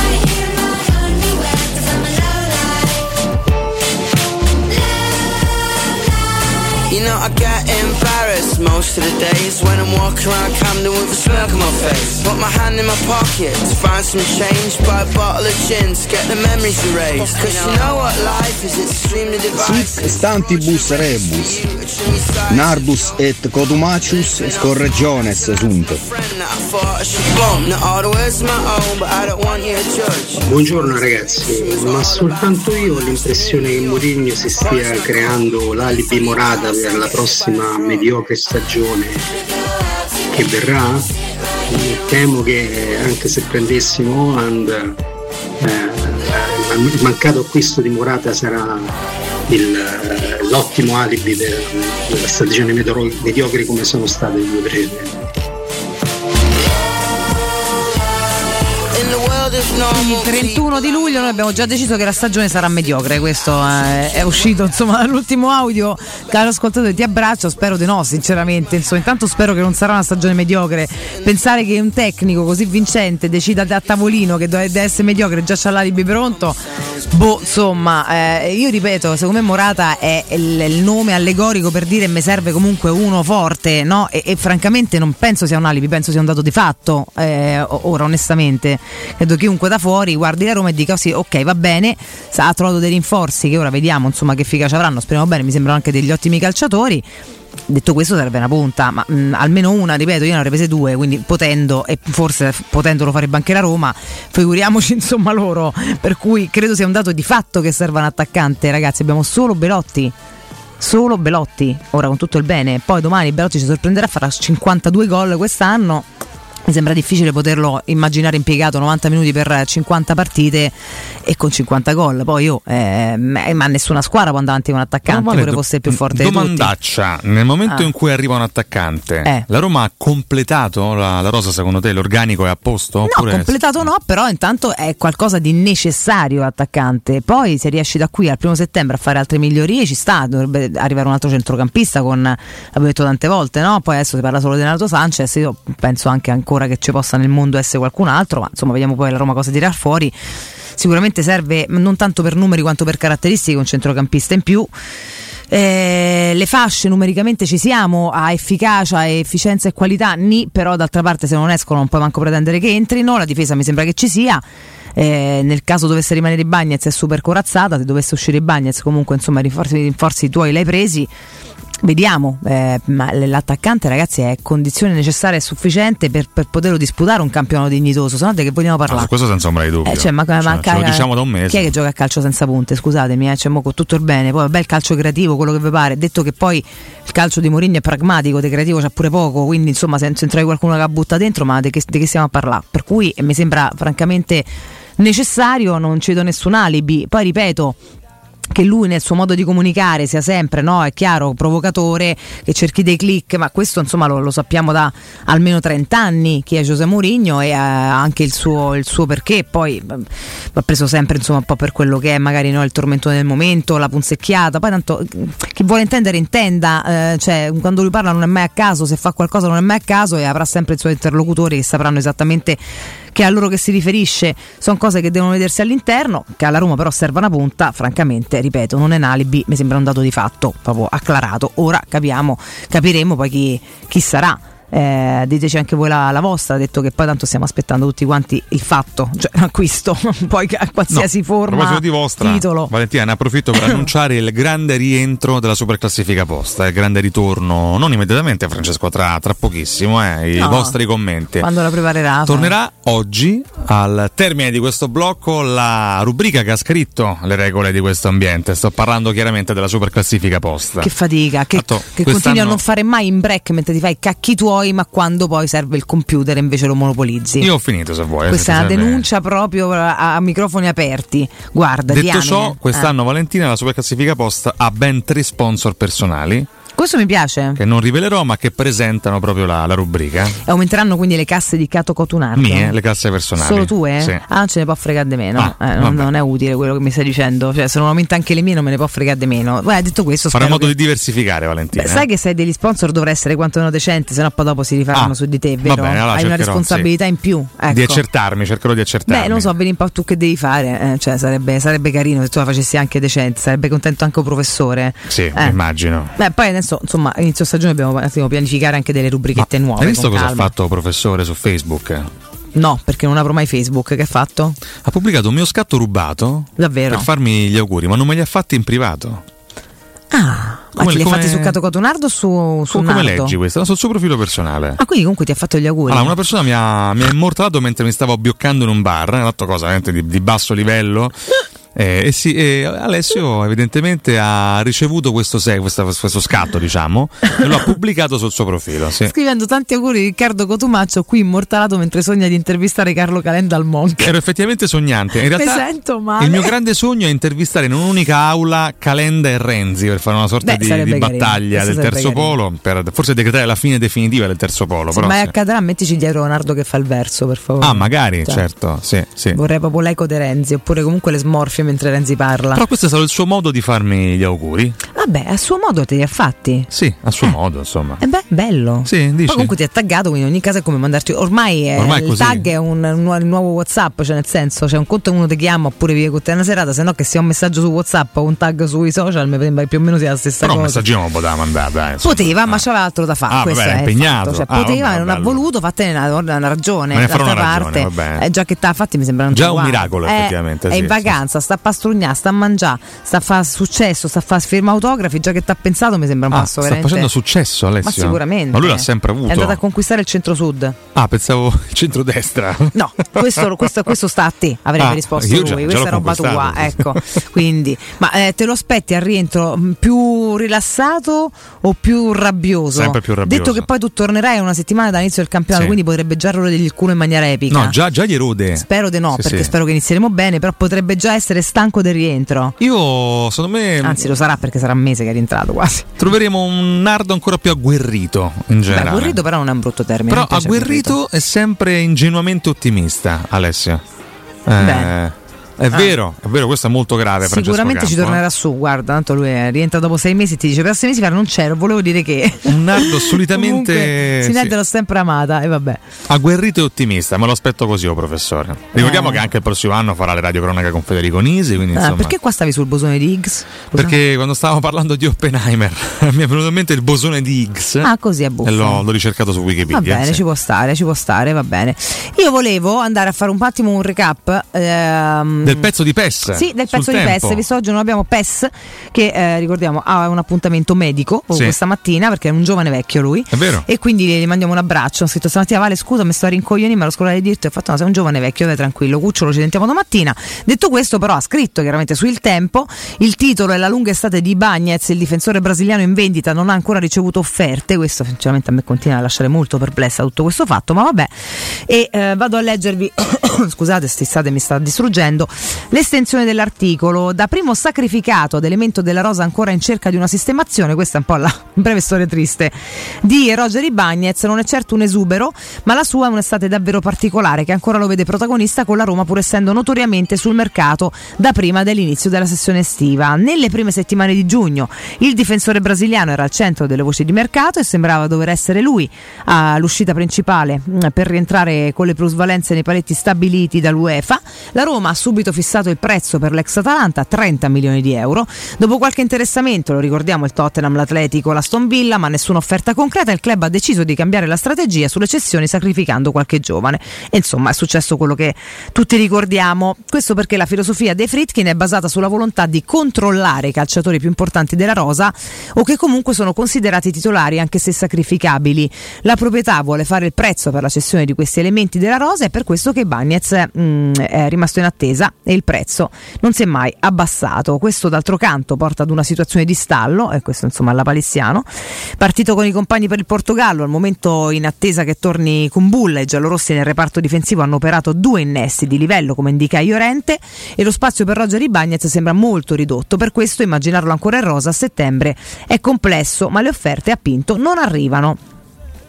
Most of the days When I'm walking around Camden with a smirk on my face. Put my hand in my pocket to find some change Buy a bottle of gin to get the memories erased. Cause you know what life is, it's extremely divisive stantibus rebus, Narbus et cotumacius scorregiones sunt. Buongiorno ragazzi, ma soltanto io ho l'impressione che Mourinho si stia creando l'alibi morata per la prossima mediocre stagione che verrà. Temo che anche se prendessimo Holland, eh, il mancato acquisto di Morata sarà il- l'ottimo alibi per, della stagione mediocre come sono state le due precedenti. Il 31 di luglio noi abbiamo già deciso che la stagione sarà mediocre, questo eh, è uscito insomma dall'ultimo audio. Caro ascoltatore, ti abbraccio, spero di no, sinceramente. Insomma, intanto spero che non sarà una stagione mediocre. Pensare che un tecnico così vincente decida a tavolino che deve essere mediocre, già c'ha l'alibi pronto. Boh, insomma, eh, io ripeto, secondo me Morata è il, il nome allegorico per dire mi serve comunque uno forte, no? E, e francamente non penso sia un alibi, penso sia un dato di fatto. eh, ora, onestamente, credo chiunque chiunque da fuori guardi la Roma e dica sì, ok, va bene, ha trovato dei rinforzi che ora vediamo insomma che efficacia avranno, speriamo bene, mi sembrano anche degli ottimi calciatori. Detto questo serve una punta, ma mh, almeno una, ripeto, io ne avrei prese due, quindi potendo e forse potendolo farebbe anche la Roma, figuriamoci insomma loro, per cui credo sia un dato di fatto che serva un attaccante, ragazzi, abbiamo solo Belotti. Solo Belotti, ora con tutto il bene, poi domani Belotti ci sorprenderà, farà 52 gol quest'anno. Mi sembra difficile poterlo immaginare impiegato 90 minuti per 50 partite e con 50 gol. Poi io, eh, ma nessuna squadra può andare avanti con un attaccante, pure do- fosse il più forte. Domandaccia, nel momento Ah. in cui arriva un attaccante, Eh. la Roma ha completato la, la rosa secondo te? L'organico è a posto? No, Oppure- completato no, però intanto è qualcosa di necessario attaccante. Poi se riesci da qui al primo settembre a fare altre migliorie ci sta, dovrebbe arrivare un altro centrocampista con, l'avevo detto tante volte, no? Poi adesso si parla solo di Renato Sanchez, io penso anche ancora che ci possa nel mondo essere qualcun altro, ma insomma vediamo poi la Roma cosa tirar fuori. Sicuramente serve non tanto per numeri quanto per caratteristiche un centrocampista in più. Eh, le fasce numericamente ci siamo, a efficacia, efficienza e qualità, ni, però d'altra parte se non escono non puoi manco pretendere che entrino, la difesa mi sembra che ci sia. Eh, nel caso dovesse rimanere Bagnez è super corazzata, se dovesse uscire Bagnez comunque insomma rinforzi, rinforzi tuoi l'hai presi. Vediamo, eh, ma l'attaccante ragazzi è condizione necessaria e sufficiente per, per poterlo disputare un campionato dignitoso, se no di che vogliamo No, parlare? su questo senza ombra di dubbio. Eh, cioè, ma, Cioè, ma- ce lo diciamo da un mese. Chi è che gioca a calcio senza punte? Scusatemi, eh, cioè, mo con tutto il bene. Poi vabbè il calcio creativo, quello che vi pare. Detto che poi il calcio di Mourinho è pragmatico, di creativo c'ha pure poco, quindi insomma se, se trovi qualcuno che la butta dentro, ma di che, di che stiamo a parlare? Per cui eh, mi sembra francamente necessario, non ci do nessun alibi. Poi ripeto, che lui nel suo modo di comunicare sia sempre, no, è chiaro, provocatore, che cerchi dei click, ma questo insomma lo, lo sappiamo da almeno 30 anni chi è Giuseppe Mourinho e ha anche il suo, il suo perché, poi eh, va preso sempre insomma un po' per quello che è magari no, il tormentone del momento, la punzecchiata, poi tanto eh, chi vuole intendere intenda, eh, cioè quando lui parla non è mai a caso, se fa qualcosa non è mai a caso e avrà sempre i suoi interlocutori che sapranno esattamente che a loro che si riferisce, sono cose che devono vedersi all'interno, che alla Roma però serve una punta, francamente, ripeto, non è un alibi, mi sembra un dato di fatto, proprio acclarato. Ora capiamo, capiremo poi chi, chi sarà. Eh, diteci anche voi la, la vostra, ha detto che poi tanto stiamo aspettando tutti quanti il fatto, cioè l'acquisto, poi a qualsiasi No, A forma, proposito di vostra, titolo. Valentina, ne approfitto per annunciare il grande rientro della superclassifica posta, il grande ritorno, non immediatamente Francesco, tra, tra pochissimo, eh, i No, vostri commenti. Quando la preparerà? Tornerà oggi, al termine di questo blocco, la rubrica che ha scritto le regole di questo ambiente. Sto parlando chiaramente della superclassifica posta. Che fatica, che, Atto, che continui a non fare mai in break mentre ti fai i cacchi tuoi, ma quando poi serve il computer invece lo monopolizzi. Io ho finito se vuoi. Questa è una serve. denuncia proprio a, a microfoni aperti. Guarda, Detto diamine. ciò, quest'anno Eh. Valentina la superclassifica posta ha ben tre sponsor personali Questo mi piace. che non rivelerò ma che presentano proprio la, la rubrica. E aumenteranno quindi le casse di Cato Cotunardo. Mie, le casse personali. Solo tue? Sì. Ah, non ce ne può fregare di meno. Ah, Eh, non, non è utile quello che mi stai dicendo. Cioè, se non aumenta anche le mie, non me ne può fregare di meno. Guarda, detto questo, Farà modo che- di diversificare Valentina. Beh, sai che sei degli sponsor dovrà essere quantomeno decente, sennò poi dopo si rifaranno Ah, su di te, vero? bene, allora Hai una responsabilità in più. Ecco. Di accertarmi, cercherò di accertarmi. Beh, non so, vedi un po' tu che devi fare. eh, cioè, sarebbe, sarebbe carino se tu la facessi anche decente, sarebbe contento anche un professore. Sì, Eh. immagino. Beh, poi adesso, insomma, inizio stagione dobbiamo attimo pianificare anche delle rubrichette nuove. Hai visto cosa calma. ha fatto professore su Facebook? No, perché non apro mai Facebook. Che ha fatto? Ha pubblicato un mio scatto rubato Davvero? per farmi gli auguri, ma non me li ha fatti in privato. Ah, ma Come- te li hai fatti su Cato Cotonardo o su, su Come Nardo? leggi questo? No, sul suo profilo personale. Ah, quindi comunque ti ha fatto gli auguri. Allora, una persona mi ha, mi ha immortalato mentre mi stavo bioccando in un bar, ha fatto cosa veramente di, di basso livello. Eh, e sì, e Alessio evidentemente ha ricevuto questo, se- questa- questo scatto, diciamo, e lo ha pubblicato sul suo profilo. Sì. Scrivendo tanti auguri di Riccardo Cotumaccio, qui immortalato mentre sogna di intervistare Carlo Calenda al Monk. Ero effettivamente sognante. In Mi realtà sento male. il mio grande sogno è intervistare in un'unica aula Calenda e Renzi per fare una sorta Beh, di, di battaglia Questo del terzo carino. polo, per forse decretare la fine definitiva del terzo polo. Se però mai sì. accadrà, mettici dietro Leonardo che fa il verso, per favore. Ah, magari, Cioè, certo, sì, sì. Vorrei proprio l'eco De Renzi, oppure comunque le smorfie mentre Renzi parla. Però questo è stato il suo modo di farmi gli auguri. Vabbè, a suo modo te li ha fatti. Sì, a suo modo, insomma. E beh, bello. Sì, Poi dici. comunque ti ha taggato, quindi in ogni caso è come mandarti. Ormai, è- Ormai il così. tag è un, un nuovo- il nuovo WhatsApp, cioè nel senso, c'è un conto che uno ti chiama oppure vive con te una serata, se no che sia un messaggio su WhatsApp o un tag sui social, mi sembra più o meno sia la stessa Però un cosa. messaggino non poteva mandare. Poteva, ma c'aveva altro da fare. Ah, questo vabbè, è impegnato. Cioè, Ah, poteva, vabbè, non ha voluto, fattene una, una ragione. D'altra ragione, parte, bene. eh, già che t'ha fatti mi sembra un Già un miracolo, effettivamente, È in vacanza, sta a pastrugnare, sta a mangiare, sta a fare successo, sta a fare firma autografi. Già che t'ha pensato, mi sembra un Ah, passo sta veramente. facendo successo Alessio. Ma sicuramente. Ma lui l'ha sempre avuto. È andato a conquistare il centro-sud. Ah, pensavo il centrodestra. No, questo, questo- questo sta a te, avrebbe Ah, risposto lui. già- già Questa l'ho è roba tua, ecco. Quindi, ma eh, te lo aspetti al rientro più rilassato o più rabbioso? Sempre più rabbioso. Detto che poi tu tornerai una settimana dall'inizio del campionato, Sì. quindi potrebbe già rodergli il culo in maniera epica. No, già, già gli erode. Spero di no, Sì, perché sì. spero che inizieremo bene, però potrebbe già essere stanco del rientro. Io, secondo me, Anzi, lo sarà perché sarà un mese che è rientrato quasi. troveremo un Nardo ancora più agguerrito in Beh, generale. agguerrito però non è un brutto termine. Però piace agguerrito è sempre ingenuamente ottimista, Alessio. Eh, Beh. È Ah. vero, è vero, questo è molto grave. Sicuramente ci Campo, eh. tornerà su, guarda, tanto lui è- rientra dopo sei mesi e ti dice per sei mesi fa non c'ero, volevo dire che... Un Nardo solitamente Sinette sì, l'ho sempre amata e vabbè. agguerrito e ottimista, me lo aspetto così, oh, professore. Ricordiamo Eh. che anche il prossimo anno farà le radiocronache con Federico Nisi, quindi Ah, insomma... perché qua stavi sul bosone di Higgs? Perché quando stavamo parlando di Oppenheimer mi è venuto in mente il bosone di Higgs Ah, così è buffo. e l'ho, l'ho ricercato su Va Wikipedia. bene, sì. ci può stare, ci può stare, va bene. Io volevo andare a fare un attimo un recap ehm, Del pezzo di PES. Sì, del sul pezzo di tempo. PES, visto oggi non abbiamo PES che eh, ricordiamo ha un appuntamento medico Sì. questa mattina perché è un giovane vecchio lui. È vero. E quindi gli mandiamo un abbraccio. Ho scritto stamattina Vale scusa, mi sto a rincoglionire, me lo scordavo di dirti. Ho fatto no, sei un giovane vecchio, vai tranquillo, cucciolo, ci sentiamo domattina. Detto questo, però, ha scritto chiaramente su Il Tempo. Il titolo è La lunga estate di Bagnez, il difensore brasiliano in vendita, non ha ancora ricevuto offerte. Questo sinceramente a me continua a lasciare molto perplessa tutto questo fatto, ma vabbè. E eh, vado a leggervi, scusate, stissate mi sta distruggendo, l'estensione dell'articolo. Da primo sacrificato ad elemento della rosa ancora in cerca di una sistemazione, questa è un po' la breve storia triste di Roger Ibagnez, non è certo un esubero, ma la sua è un'estate davvero particolare che ancora lo vede protagonista con la Roma pur essendo notoriamente sul mercato da prima dell'inizio della sessione estiva. Nelle prime settimane di giugno il difensore brasiliano era al centro delle voci di mercato e sembrava dover essere lui all'uscita principale mh, per rientrare con le plusvalenze nei paletti stabiliti dall'UEFA. La Roma ha subito fissato il prezzo per l'ex Atalanta, 30 milioni di euro. Dopo qualche interessamento, lo ricordiamo, il Tottenham, l'Atletico, la Aston Villa, ma nessuna offerta concreta, il club ha deciso di cambiare la strategia sulle cessioni sacrificando qualche giovane. E insomma è successo quello che tutti ricordiamo. Questo perché la filosofia dei Fritkin è basata sulla volontà di controllare i calciatori più importanti della rosa o che comunque sono considerati titolari anche se sacrificabili. La proprietà vuole fare il prezzo per la cessione di questi elementi della rosa e per questo che Bagnez mm, è rimasto in attesa e il prezzo non si è mai abbassato. Questo d'altro canto porta ad una situazione di stallo, e questo insomma alla palissiano. Partito con i compagni per il Portogallo, al momento in attesa che torni con Bulla, i giallorossi nel reparto difensivo hanno operato due innesti di livello come indica Iorente e lo spazio per Roger Ibagnez sembra molto ridotto, per questo immaginarlo ancora in rosa a settembre è complesso, ma le offerte a Pinto non arrivano.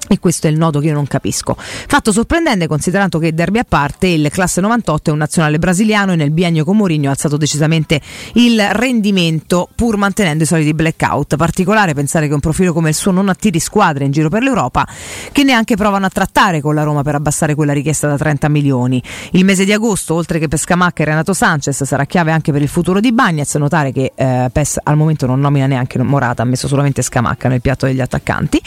E questo è il nodo che io non capisco. Fatto sorprendente considerando che derby a parte il classe 98 è un nazionale brasiliano e nel biennio con Mourinho ha alzato decisamente il rendimento pur mantenendo i soliti blackout. Particolare pensare che un profilo come il suo non attiri squadre in giro per l'Europa che neanche provano a trattare con la Roma per abbassare quella richiesta da 30 milioni. Il mese di agosto, oltre che per Scamacca e Renato Sanchez, sarà chiave anche per il futuro di Bagnez. Notare che eh, PES al momento non nomina neanche Morata, ha messo solamente Scamacca nel piatto degli attaccanti.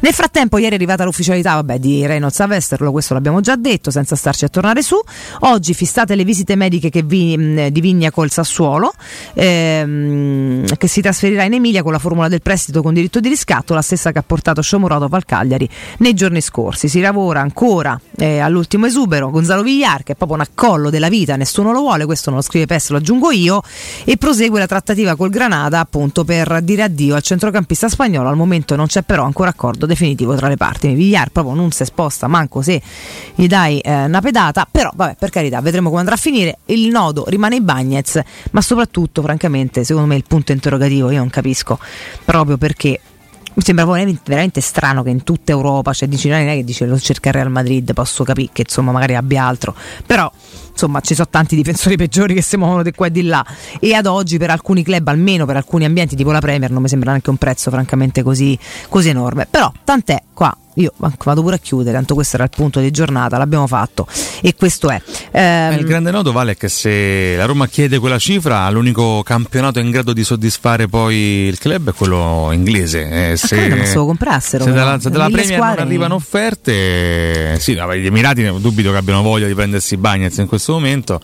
Nel frattempo, ieri arrivata l'ufficialità vabbè, di Reynolds a Westerlo, questo l'abbiamo già detto, senza starci a tornare su. Oggi fissate le visite mediche che vi, mh, di Vigna col Sassuolo, ehm, che si trasferirà in Emilia con la formula del prestito con diritto di riscatto, la stessa che ha portato Shomurodov al Cagliari nei giorni scorsi. Si lavora ancora eh, all'ultimo esubero, Gonzalo Villar, che è proprio un accollo della vita, nessuno lo vuole, questo non lo scrive PES, lo aggiungo io, e prosegue la trattativa col Granada appunto per dire addio al centrocampista spagnolo. Al momento non c'è però ancora accordo definitivo tra le parti. Villar proprio non si sposta, manco se gli dai eh, una pedata, però vabbè, per carità, vedremo come andrà a finire. Il nodo rimane in Bagnez, ma soprattutto, francamente, secondo me il punto interrogativo io non capisco proprio perché mi sembra veramente strano che in tutta Europa, cioè dici non è che dice lo cerca il Real Madrid, posso capire che insomma magari abbia altro, però insomma ci sono tanti difensori peggiori che si muovono di qua e di là e ad oggi per alcuni club, almeno per alcuni ambienti tipo la Premier, non mi sembra neanche un prezzo francamente così, così enorme. Però tant'è qua io vado pure a chiudere, tanto questo era il punto di giornata, l'abbiamo fatto e questo è. Ehm... Il grande nodo vale che se la Roma chiede quella cifra, l'unico campionato in grado di soddisfare poi il club è quello inglese. Eh, se, ah, ma se lo comprassero. Se dalla, se dalla Premier non arrivano offerte, sì, no, gli Emirati dubito che abbiano voglia di prendersi Bagnets in questo momento,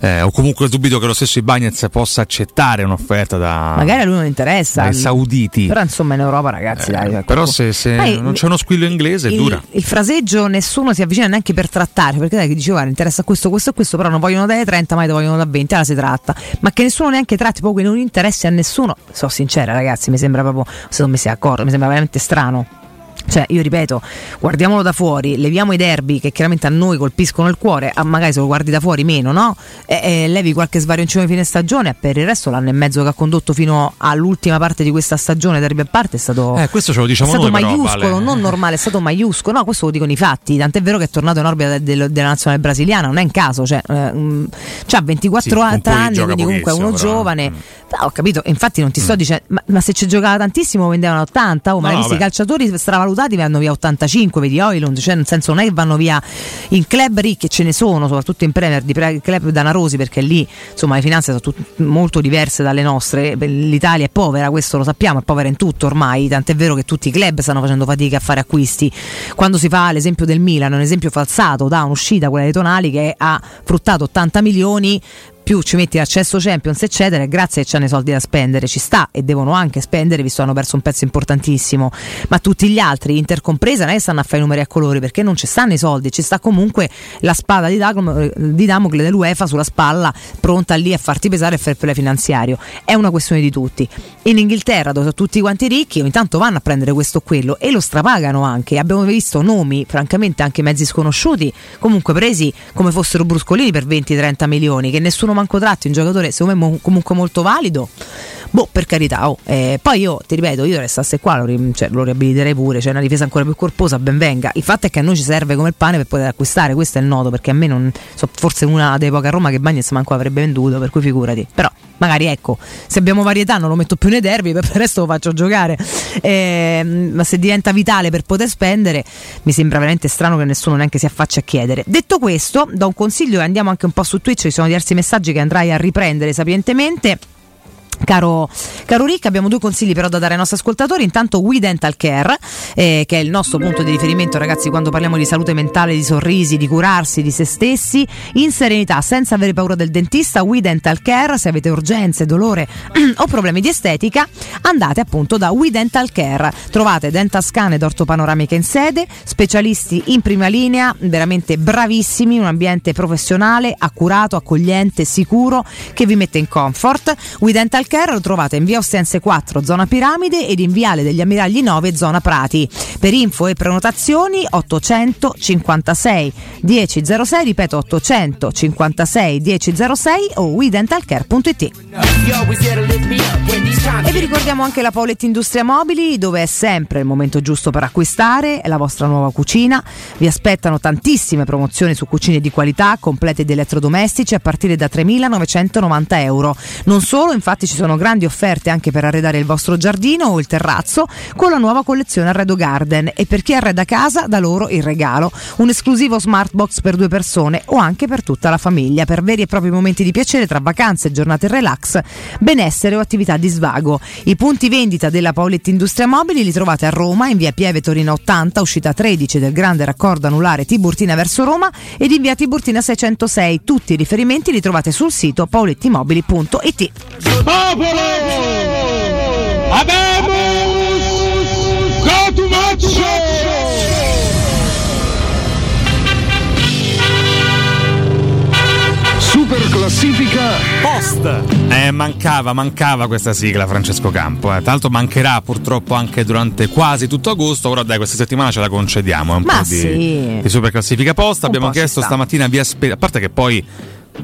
eh, o comunque dubito che lo stesso Bagnets possa accettare un'offerta da... Magari a lui non interessa. Dai sauditi. Però insomma in Europa ragazzi, eh, dai. Però se, se Dai, non c'è uno squillo quello inglese il, dura. Il fraseggio nessuno si avvicina neanche per trattare, perché dai che diceva guarda interessa questo, questo e questo, però non vogliono dare 30, mai te vogliono da 20, allora si tratta. Ma che nessuno neanche tratti, poi non interessi a nessuno. Sono sincera ragazzi, mi sembra proprio, se non mi si accorto, mi sembra veramente strano. Cioè, io ripeto, guardiamolo da fuori, leviamo i derby che chiaramente a noi colpiscono il cuore, a magari se lo guardi da fuori meno, no? E, e levi qualche svarioncino di fine stagione, per il resto l'anno e mezzo che ha condotto fino all'ultima parte di questa stagione, derby a parte, è stato, eh, questo ce lo diciamo è stato noi, maiuscolo, però, vale. non normale, è stato maiuscolo, no? Questo lo dicono i fatti, tant'è vero che è tornato in orbita de, de, della nazionale brasiliana, non è in caso, cioè, eh, ha 24 sì, anni, quindi comunque è uno però. giovane. Mm. No, ho capito, infatti non ti sto dicendo, ma, ma, se ci giocava tantissimo vendevano 80, oh, ma No, visto i calciatori stravalutati vanno via 85, vedi Oilund, cioè nel senso non è che vanno via in club ricchi, ce ne sono, soprattutto in Premier, di club danarosi, perché lì insomma le finanze sono tut- molto diverse dalle nostre, l'Italia è povera, questo lo sappiamo, è povera in tutto ormai, tant'è vero che tutti i club stanno facendo fatica a fare acquisti. Quando si fa l'esempio del Milan, un esempio falsato da un'uscita, quella dei Tonali, che ha fruttato 80 milioni più ci metti l'accesso Champions eccetera e grazie che c'hanno i soldi da spendere ci sta e devono anche spendere visto che hanno perso un pezzo importantissimo. Ma tutti gli altri Inter compresa non è che stanno a fare i numeri a colori perché non ci stanno i soldi ci sta comunque la spada di, Dagomo- di Damocle dell'UEFA sulla spalla pronta lì a farti pesare il fair play finanziario. È una questione di tutti. In Inghilterra dove sono tutti quanti ricchi ogni tanto vanno a prendere questo o quello e lo strapagano anche. Abbiamo visto nomi francamente anche mezzi sconosciuti comunque presi come fossero bruscolini per 20-30 milioni che nessuno manco tratti un giocatore secondo me comunque molto valido boh per carità oh. Eh, poi io ti ripeto io restasse qua lo, ri- cioè, lo riabiliterei pure c'è una difesa ancora più corposa ben venga. Il fatto è che a noi ci serve come il pane per poter acquistare questo è il nodo perché a me non so forse una dei poche a Roma che Bagnets manco avrebbe venduto per cui figurati. Però magari ecco se abbiamo varietà non lo metto più nei derby per il resto lo faccio giocare. Eh, ma se diventa vitale per poter spendere mi sembra veramente strano che nessuno neanche si affaccia a chiedere. Detto questo do un consiglio e andiamo anche un po' su Twitch ci sono diversi messaggi che andrai a riprendere sapientemente Caro, caro Rick, abbiamo due consigli però da dare ai nostri ascoltatori. Intanto We Dental Care, eh, che è il nostro punto di riferimento, ragazzi, quando parliamo di salute mentale, di sorrisi, di curarsi, di se stessi, in serenità, senza avere paura del dentista. We Dental Care, se avete urgenze, dolore o problemi di estetica, andate appunto da We Dental Care. Trovate dental scan ed ortopanoramica in sede, specialisti in prima linea, veramente bravissimi, un ambiente professionale, accurato, accogliente, sicuro, che vi mette in comfort. We Dental Care lo trovate in via Ostense 4, zona Piramide ed in viale degli Ammiragli 9, zona Prati. Per info e prenotazioni 856 1006, ripeto 856 1006 o wedentalcare.it. E vi ricordiamo anche la Paoletti Industria Mobili, dove è sempre il momento giusto per acquistare la vostra nuova cucina. Vi aspettano tantissime promozioni su cucine di qualità, complete di elettrodomestici a partire da 3.990 euro. Non solo, infatti ci sono grandi offerte anche per arredare il vostro giardino o il terrazzo con la nuova collezione Arredo Garden e per chi arreda casa da loro il regalo, un esclusivo smart box per due persone o anche per tutta la famiglia, per veri e propri momenti di piacere tra vacanze, giornate relax, benessere o attività di svago. I punti vendita della Paoletti Industria Mobili li trovate a Roma in via Pieve Torino 80, uscita 13 del grande raccordo anulare Tiburtina verso Roma ed in via Tiburtina 606. Tutti i riferimenti li trovate sul sito paolettimobili.it. Popolo! Abemus! Cotumaccio! Super classifica post. Eh, mancava, mancava questa sigla Francesco Campo. Eh. Tanto mancherà purtroppo anche durante quasi tutto agosto. Ora dai, questa settimana ce la concediamo. Un Ma po' di, sì. di super classifica post. Un Abbiamo chiesto sta. stamattina via Speda. A parte che poi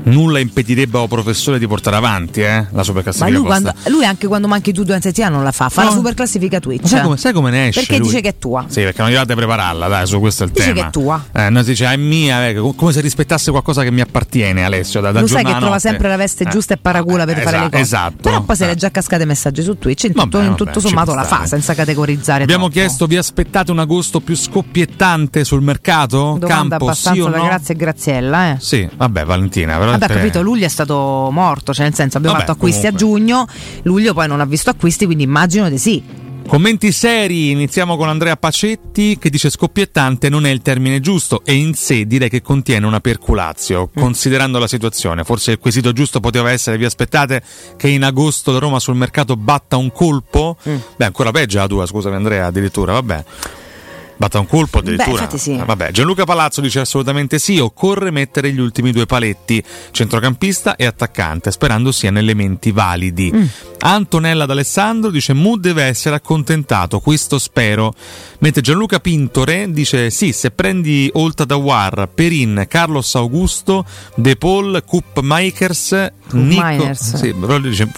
nulla impedirebbe al professore di portare avanti eh, la Ma superclassifica lui, posta. quando- lui anche quando manchi tu due in settimana non la fa, fa No. la super classifica Twitch. Ma sai come, sai come ne esce? Perché lui? dice che è tua. Sì, perché non arrivate a prepararla, dai, su questo è il Dice tema. che è tua. Eh, noi si dice, "Ah, è mia, eh, co- come se rispettasse qualcosa che mi appartiene, Alessio. Da, da Lo sai che trova sempre la veste Eh. giusta e paracula per fare le cose. esatto. Però poi se le Eh. è già cascate messaggi su Twitch, in tutto, Vabbè, in tutto sommato la fa senza categorizzare. Abbiamo troppo. chiesto, vi aspettate un agosto più scoppiettante sul mercato? Domanda Campo, sì abbastanza o da no? grazie graziella, eh. Sì, vabbè, Valentina. Però Vabbè, capito, luglio è stato morto, cioè nel senso abbiamo Vabbè, fatto acquisti comunque. a giugno, luglio poi non ha visto acquisti, quindi immagino di sì. Commenti seri, iniziamo con Andrea Pacetti che dice scoppiettante non è il termine giusto e in sé direi che contiene una perculazio, Mm. considerando la situazione. Forse il quesito giusto poteva essere vi aspettate che in agosto la Roma sul mercato batta un colpo? Mm. Beh, ancora peggio la tua, scusami Andrea, addirittura, vabbè. Batta un colpo addirittura. Beh, sì. Ah, Vabbè, Gianluca Palazzo dice assolutamente sì, occorre mettere gli ultimi due paletti, centrocampista e attaccante, sperando siano elementi validi. Mm. Antonella D'Alessandro dice Mu deve essere accontentato, questo spero. Mentre Gianluca Pintore dice sì, se prendi Olta Dawar, Perin, Carlos Augusto, De Paul, Coop Makers, Nico, Miners. sì, però dice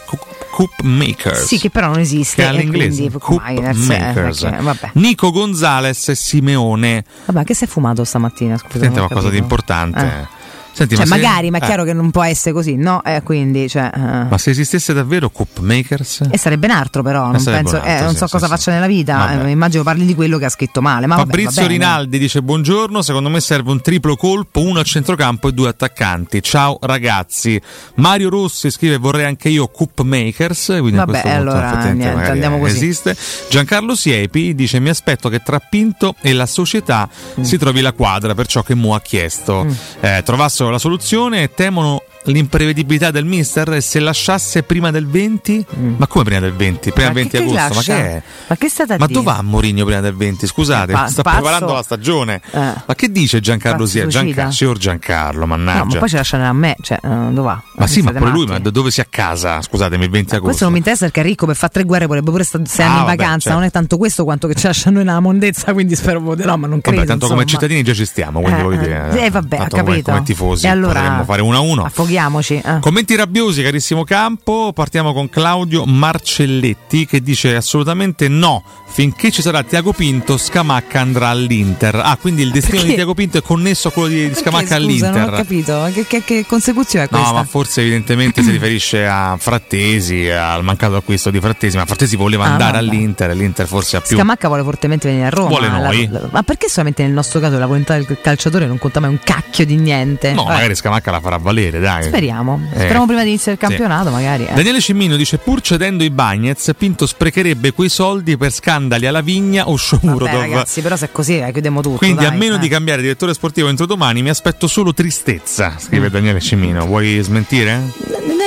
Coop Makers. Sì, che però non esiste. Che all'inglese. Coop Miners, eh, Makers. perché- vabbè. Nico Gonzales e Simeone. Vabbè, che si è fumato stamattina? Scusa, Senti ho qualcosa di importante. Eh. Senti, Cioè, ma se- magari, ma è eh, chiaro che non può essere così, no? Eh, quindi, cioè, eh. Ma se esistesse davvero Coop Makers? E sarebbe un altro, però. Non, sarebbe penso, un altro, eh, non sì, so sì, cosa sì. faccia nella vita. Vabbè. eh, immagino parli di quello che ha scritto male. Ma vabbè, Fabrizio va bene. Rinaldi dice buongiorno, secondo me serve un triplo colpo, uno a centrocampo e due attaccanti. Ciao ragazzi. Mario Rossi scrive vorrei anche io Coop Makers, quindi Vabbè, allora, niente, andiamo così. esiste. Giancarlo Siepi dice mi aspetto che tra Pinto e la società Mm. si trovi la quadra per ciò che Mu ha chiesto. Eh, trovassero la soluzione temono l'imprevedibilità del mister e se lasciasse prima del 20 ma come prima del 20? prima Mm. Ma del 20 che- che agosto ma che è? Ma che è stata a Ma dove va Mourinho prima del 20? Scusate, Pa- sta preparando la stagione. Eh. Ma che dice Giancarlo Sia? Gianca- signor Giancarlo, mannaggia. No, ma poi ci lasciano a me, cioè, eh, dove va? Ma sì, ma Siete pure lui, ma dove si accasa? Scusatemi, il 20 agosto. Questo non mi interessa perché è ricco per fare tre guerre, vorrebbe pure stare Ah, in vabbè, vacanza. certo. Non è tanto questo quanto che ci lasciano noi nella mondezza, quindi spero voterò, ma non credo. Vabbè, tanto come insomma. cittadini già ci stiamo, quindi Eh, voglio eh, dire. eh, vabbè, come- capito. Come, tifosi E allora- fare 1 a 1. Affoghiamoci. eh. Commenti rabbiosi, carissimo campo. Partiamo con Claudio Marcelletti che dice assolutamente no. Finché ci sarà Tiago Pinto, Scamacca andrà all'Inter. Ah, quindi il destino di Perché? Tiago Pinto è connesso a quello di, di Perché, Scamacca scusa, all'Inter. Non ho capito. Che, che, che consecuzione è No, questa? ma forse evidentemente si riferisce a Frattesi, al mancato acquisto di Frattesi, ma Frattesi voleva Ah, andare vabbè. all'Inter, l'Inter forse ha più... Scamacca vuole fortemente venire a Roma. Vuole La- noi. la- ma perché solamente nel nostro caso la volontà del calciatore non conta mai un cacchio di niente? No, Vabbè, magari Scamacca la farà valere, dai. Speriamo. Eh, Speriamo prima di iniziare il sì. campionato, magari. eh. Daniele Cimmino dice pur cedendo i Bagnets, Pinto sprecherebbe quei soldi per scandali alla Vigna o Shomurodov. ragazzi, però se è così, eh, chiudiamo tutto. Quindi a dai, meno eh. di cambiare direttore sportivo entro domani mi aspetto solo tristezza, scrive. Daniele Cimmino. Vuoi smentire?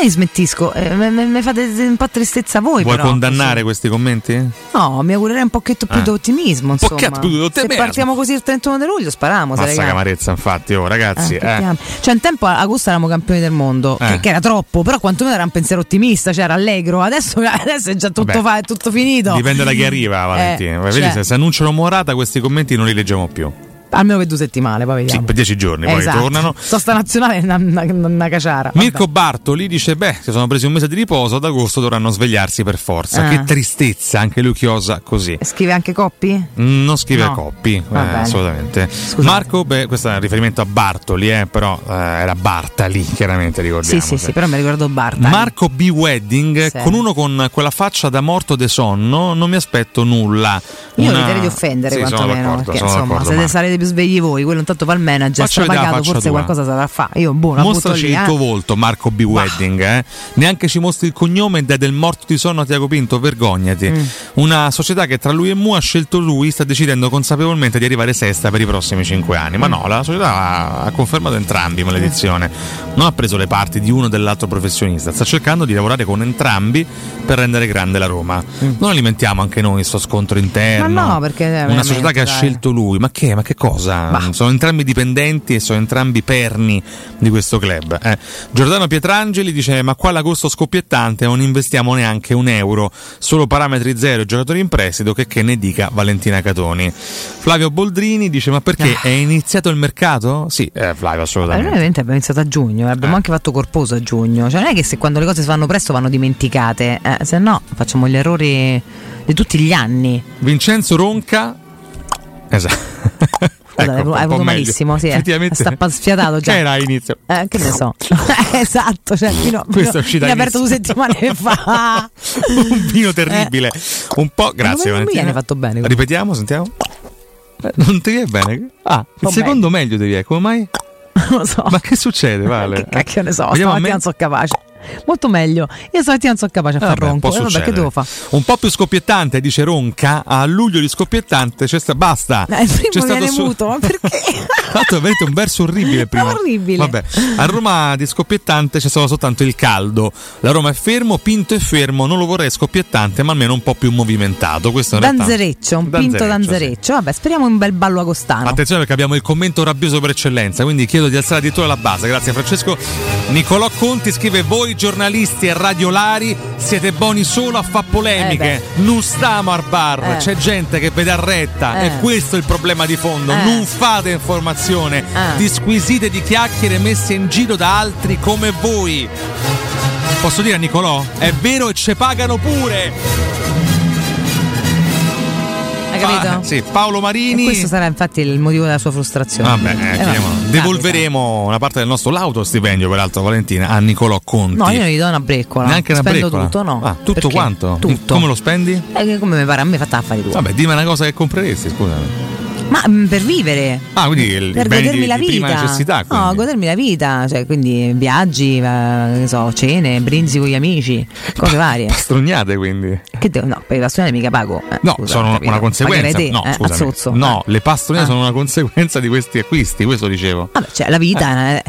È smettisco, eh, mi fate un po' tristezza voi. Vuoi però, condannare questi commenti? No, mi augurerei un pochetto più Eh. di ottimismo. Insomma. pochetto più di Se ottimismo. partiamo così il 31 di luglio, spariamo. se raga. camarezza, infatti, oh ragazzi. Eh, eh. Cioè, un tempo a agosto eravamo campioni del mondo, Eh. che, che era troppo, però quantomeno era un pensiero ottimista, cioè era allegro. Adesso, adesso è già tutto, fa- è tutto finito. Dipende da chi arriva, Valentino. Eh, Vedi, cioè, se, se annunciano Morata, questi commenti non li leggiamo più. Almeno per due settimane, poi Sì, vediamo. per dieci giorni, poi Esatto. ritornano. Sosta nazionale è una, una, una caciara. vabbè. Mirko Bartoli dice: Beh, si sono presi un mese di riposo, ad agosto dovranno svegliarsi per forza. Ah. Che tristezza, anche lui chiosa così. Scrive anche Coppi? Non scrive No. Coppi, eh, assolutamente. Marco, beh, questo è un riferimento a Bartoli, eh, però eh, era Bartali, chiaramente ricordiamo. Sì, sì, sì, però mi ricordo Barta. Marco B. Wedding, Sì. con uno con quella faccia da morto de sonno, non mi aspetto nulla. Io Una- eviterei di offendere Sì, quantomeno, perché insomma, d'accordo, siete, Marco. sarete più svegli voi, quello intanto fa il manager, strapagato, faccia forse tua. qualcosa saprà fare. Io butto Mostraci lì, il eh. tuo volto, Marco B. Wedding. eh. Neanche ci mostri il cognome ed è del morto di sonno a Tiago Pinto. Vergognati. Mm. Una società che tra lui e Mu ha scelto lui, sta decidendo consapevolmente di arrivare sesta per i prossimi cinque anni. Mm. Ma no, la società ha, ha confermato entrambi, maledizione. Non ha preso le parti di uno o dell'altro professionista, sta cercando di lavorare con entrambi per rendere grande la Roma. Non alimentiamo anche noi questo scontro interno. Mm. Ma no, perché, eh, Una società che ha dai. scelto lui. Ma che? Ma che cosa? Cosa. Sono entrambi dipendenti e sono entrambi perni di questo club. eh. Giordano Pietrangeli dice: Ma qua l'agosto scoppiettante non investiamo neanche un euro, solo parametri zero e giocatori in prestito, che, che ne dica Valentina Catoni. Flavio Boldrini dice: Ma perché è iniziato il mercato? Sì, eh, Flavio, Eh, noi assolutamente. ovviamente abbiamo iniziato a giugno, eh, abbiamo anche fatto corposo a giugno. Cioè, non è che se quando le cose si fanno presto vanno dimenticate, eh, se no facciamo gli errori di tutti gli anni. Vincenzo Ronca. Esatto. Scusa, avuto- hai avuto malissimo, sì, eh. Effettivamente. Sta sfiatato già. Era inizio. Eh, che ne so. esatto, cioè, fino, Questo è fino, fino aperto due settimane fa. un vino terribile. Un po'. Grazie, non mi viene fatto bene. Ripetiamo, sentiamo. Eh, Non ti viene bene? Ah, il secondo meglio viene, come mai? Non lo so. Ma che succede, Vale? Che cacchio ne so, stamattina non sono capace. Molto meglio. Io stamattina non sono capace a far Vabbè, ronco. Eh, vabbè, che devo fare? Un po' più scoppiettante, dice Ronca. A luglio di scoppiettante c'è sta- basta. Eh, il primo c'è su- muto, ma perché? L'altro avete un verso orribile prima. orribile. Vabbè, a Roma di scoppiettante c'è stato soltanto il caldo. La Roma è fermo, Pinto è fermo, non lo vorrei scoppiettante, ma almeno un po' più movimentato. Questo Danzereccio, un pinto sì. danzereccio. Vabbè, speriamo un bel ballo agostano. Attenzione perché abbiamo il commento rabbioso per eccellenza, quindi chiedo di alzare addirittura la base. Grazie Francesco. Nicolò Conti scrive: Voi giornalisti e radiolari siete buoni solo a fare polemiche. Eh non stiamo al bar, Eh. c'è gente che vede a retta. Eh. E questo è il problema di fondo. Eh. Non fate informazione, Eh. disquisite di chiacchiere messe in giro da altri come voi. Posso dire a Nicolò? È vero e ce pagano pure. Capito? Pa- sì, Paolo Marini. E questo sarà infatti il motivo della sua frustrazione. Vabbè, eh, Eh, vabbè, devolveremo una parte del nostro lauto stipendio, peraltro, Valentina, a Nicolò Conti. No, io non gli do una breccola. Neanche una Spendo breccola? tutto, no. Ah, tutto Perché? quanto? Tutto. Come lo spendi? Eh, come mi pare a me fatta affari tu. Vabbè, dimmi una cosa che compreresti, scusami. Ma mm, per vivere. Ah, quindi il per godermi di, la vita. prima necessità. No, godermi la vita, cioè quindi viaggi, eh, so, cene, brinzi con gli amici, cose varie. Pastrugnate quindi. Che devo, no, per i pastroni mica pago. Eh, No, scusa, sono una conseguenza. Te, no, eh, scusami. No, le pastogne Ah. sono una conseguenza di questi acquisti, questo dicevo. Vabbè, cioè la vita è.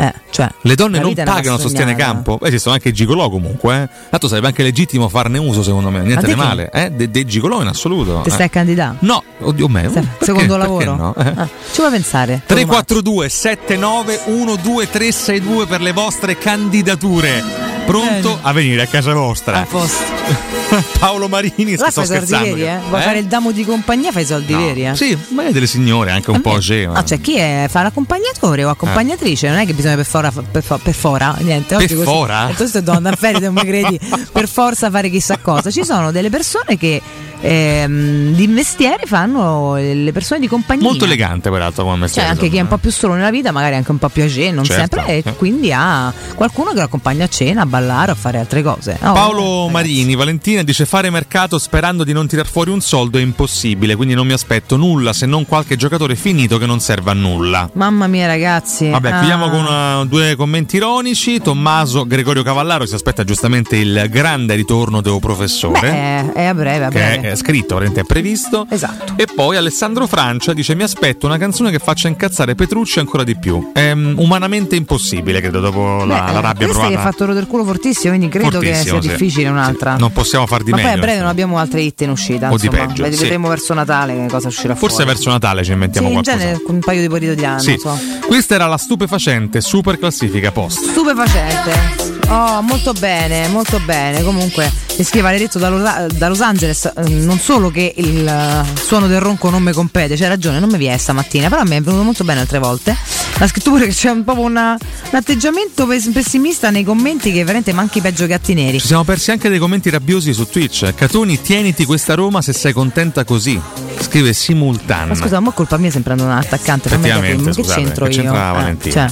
Eh, cioè, Le donne non pagano sostiene campo? Beh, esistono anche i gigolò comunque. Eh. Tanto sarebbe anche legittimo farne uso, secondo me. Niente di male. Eh? De- dei gigolò in assoluto. Ti eh. stai a candidare? No, oddio me. Perché- Secondo lavoro? no? Eh. Ah, ci vuoi pensare? 342 79 12362 per le vostre candidature. Pronto a venire a casa vostra. Paolo Marini, sto fai i soldi scherzando. veri, eh? Vuoi Eh? fare il damo di compagnia, fai i soldi No. veri, eh? Sì, ma è delle signore anche un po' scema. Ah, cioè chi è? Fa l'accompagnatore o accompagnatrice? Non è che bisogna per fora, per, fo- per fora niente. Per così- fora? Tu stai andando a ferie, non mi credi per forza fare chissà cosa. Ci sono delle persone che ehm, di mestiere fanno le persone di compagnia. Molto elegante, peraltro, come Cioè, mestiere. anche chi è un po' più solo nella vita, magari anche un po' più age, non Certo. sempre, e quindi ha qualcuno che lo accompagna a cena, a ballare, a fare altre cose. Oh, Paolo Marini, Valentina dice fare mercato sperando di non tirar fuori un soldo è impossibile, quindi non mi aspetto nulla se non qualche giocatore finito che non serve a nulla. Mamma mia, ragazzi. Vabbè, Ah. chiudiamo con uh, due commenti ironici. Tommaso Gregorio Cavallaro si aspetta giustamente il grande ritorno del professore. Beh, è a breve, a che breve. è scritto, è previsto. Esatto. E poi Alessandro Francia dice: Mi aspetto una canzone che faccia incazzare Petrucci ancora di più. È mm, umanamente impossibile, credo, dopo la, Beh, la rabbia questa provata. ha fatto il culo fortissimo, quindi credo che Fortissimo, sia sì. difficile un'altra. Non possiamo far di Ma meglio. poi a breve non abbiamo altre hit in uscita. O di peggio, Vedi- sì. Vedremo verso Natale che cosa uscirà Forse fuori. verso Natale ci inventiamo sì, in qualcosa. genere con un paio di periodi di anno. Sì. so. Questa era la stupefacente super classifica post. Stupefacente. Oh, molto bene, molto bene. Comunque, mi scrive Valeretto da, Lo- da Los Angeles. eh, Non solo che il eh, suono del ronco non mi compete, c'è ragione, non mi vi è stamattina, però mi è venuto molto bene altre volte. Ha scritto pure che c'è un, proprio una- un atteggiamento pes- pessimista nei commenti che veramente manchi peggio gatti neri. Ci siamo persi anche dei commenti rabbiosi su Twitch. Catoni, tieniti questa Roma se sei contenta così. Scrive Simultan. Ma scusa, ma colpa mia sempre andare un attaccante, Effettivamente, ma che scusate, c'entro che io? Eh, cioè,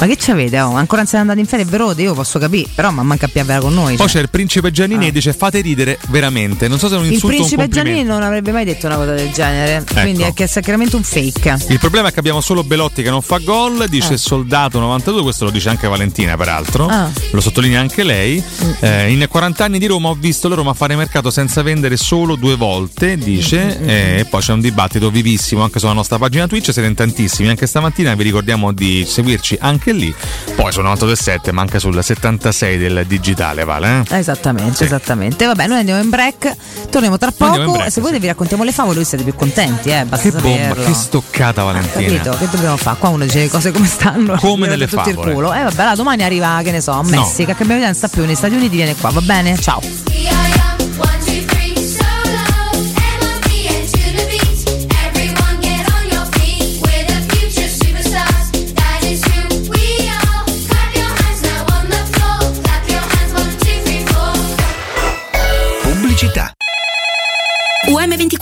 ma che c'avete? Oh? Ancora non siete andati in ferie, è vero, io posso capire, però ma manca a piavera con noi. Poi cioè. c'è il principe Giannini e dice fate ridere veramente. Non so se è un Il insulto un principe. Giannini non avrebbe mai detto una cosa del genere, quindi è che è sacramento un fake. Il problema è che abbiamo solo Belotti che non fa gol, dice Ah. Soldato 92, questo lo dice anche Valentina peraltro, Ah. lo sottolinea anche lei. Eh, in 40 anni di Roma ho visto la Roma fare mercato senza vendere solo due volte, dice, Mm, e poi c'è un dibattito vivissimo anche sulla nostra pagina Twitch, siete in tantissimi, anche stamattina vi ricordiamo di seguirci anche lì, poi sul 927 ma anche sul 76 del digitale, Vale? Eh? Esattamente, Sì. esattamente. Vabbè, noi andiamo in break, torniamo tra poco. break, Se voi vi raccontiamo le favole, voi siete più contenti, eh, basta Che bomba, saperlo. che stoccata Valentina. Capito? Che dobbiamo fare? Qua uno dice le cose come stanno. Come nelle tutto il favole. culo. Eh vabbè, là, domani arriva, che ne so, a No. Messica, che abbiamo non sta più negli Stati Uniti, viene qua, va bene? Ciao.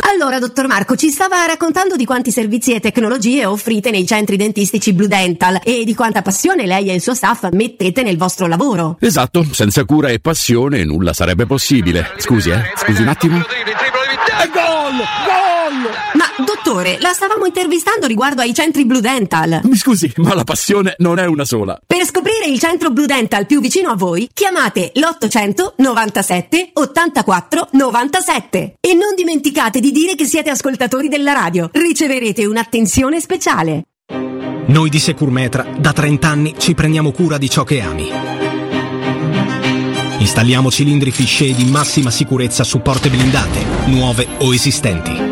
Allora, dottor Marco, ci stava raccontando di quanti servizi e tecnologie offrite nei centri dentistici Blue Dental e di quanta passione lei e il suo staff mettete nel vostro lavoro. Esatto, senza cura e passione nulla sarebbe possibile. Scusi, eh? Scusi un attimo. Gol! Gol! Dottore, la stavamo intervistando riguardo ai centri Blue Dental. Mi scusi, ma la passione non è una sola. Per scoprire il centro Blue Dental più vicino a voi, chiamate l'800 97 84 97 e non dimenticate di dire che siete ascoltatori della radio. Riceverete un'attenzione speciale. Noi di Securmetra da 30 anni ci prendiamo cura di ciò che ami. Installiamo cilindri fisce di massima sicurezza su porte blindate, nuove o esistenti.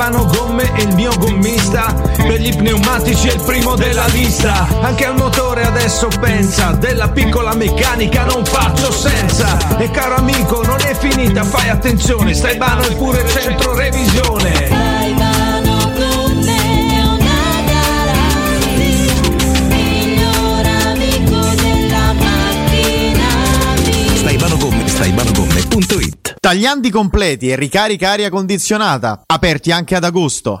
Stefano Gomme è il mio gommista. Per gli pneumatici è il primo della lista. Anche al motore adesso pensa Della piccola meccanica non faccio senza. E caro amico non è finita fai attenzione Stai bano è pure centro revisione Tagliandi completi e ricarica aria condizionata, aperti anche ad agosto.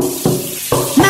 you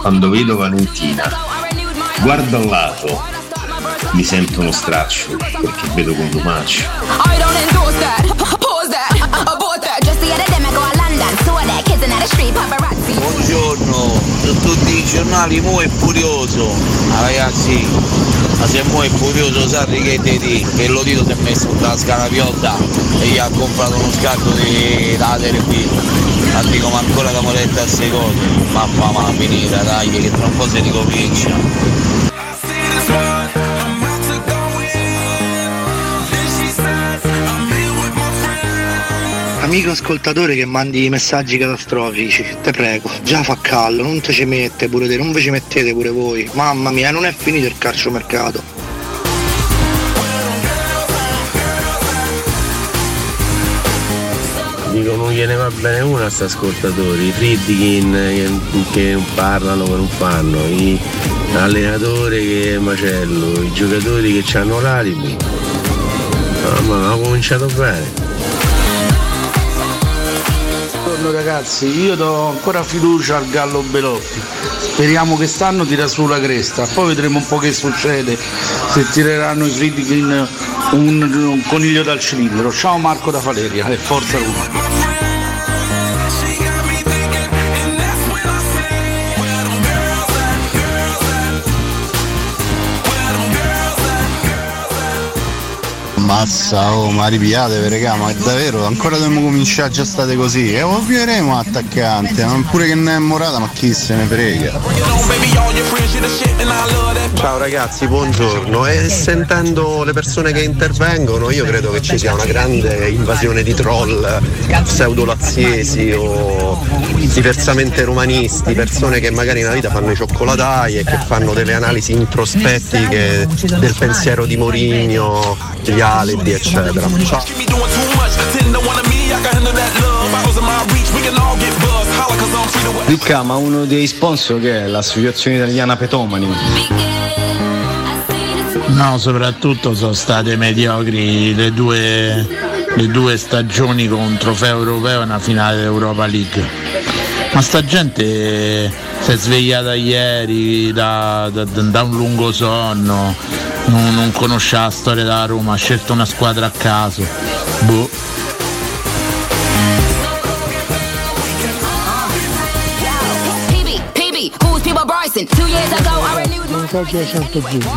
quando vedo Valentina. Guardo al lato, mi sento uno straccio perché vedo street, paparazzi. Buongiorno, su tutti i giornali mo è furioso. Ah, ragazzi, ma se mo è furioso Sarri che te di che lo dito si è messo in tasca la piotta e gli ha comprato uno scatto di da Telepi. Ma dico ma ancora da moletta a secondo. Mamma ma finita dai che tra un po' si ricomincia. Amico ascoltatore che mandi messaggi catastrofici, te prego, già fa caldo, non te ci mette pure te, non vi ci mettete pure voi. Mamma mia, non è finito il calciomercato. Gliene va bene una a sta ascoltatori, i Friedkin che, che non parlano che non fanno, i allenatori che macello, i giocatori che hanno l'alibi. Mamma mia, ho cominciato bene. Buongiorno ragazzi, io do ancora fiducia al Gallo Belotti. Speriamo che stanno tira su la cresta, poi vedremo un po' che succede se tireranno i Friedkin un, un coniglio dal cilindro. Ciao Marco da Valeria e forza Roma. Massa, oh, ma ripiate, regà, ma davvero ancora dobbiamo cominciare già state così. E ovvieremo attaccante, ma pure che non è morata, ma chi se ne frega. Ciao ragazzi, buongiorno. E sentendo le persone che intervengono, io credo che ci sia una grande invasione di troll pseudolaziesi o diversamente romanisti, persone che magari nella vita fanno i cioccolatai e che fanno delle analisi introspettiche del pensiero di Mourinho, gli alibi, eccetera. Ricca, ma uno dei sponsor che è l'Associazione Italiana Petomani. No, soprattutto sono state mediocri le due, le due stagioni con un trofeo europeo e una finale d'Europa League. Ma sta gente si è svegliata ieri da, da- da un lungo sonno, non, non conosce la storia della Roma, ha scelto una squadra a caso. Boh.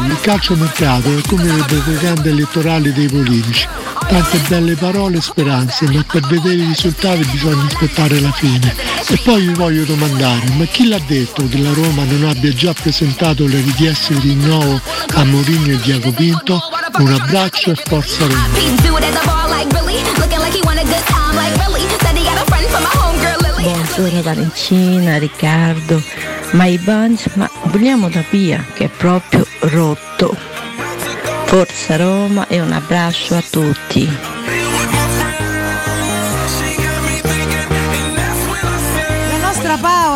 Il calciomercato è come le propagande elettorali dei politici. Tante belle parole e speranze, ma per vedere i risultati bisogna aspettare la fine. E poi vi voglio domandare, ma chi l'ha detto che la Roma non abbia già presentato le richieste di rinnovo a Mourinho e Diaco Pinto? Un abbraccio e forza Roma. Buongiorno Valentina, Riccardo, ma i Bunch, ma vogliamo da Pia che è proprio rotto. Forza Roma e un abbraccio a tutti.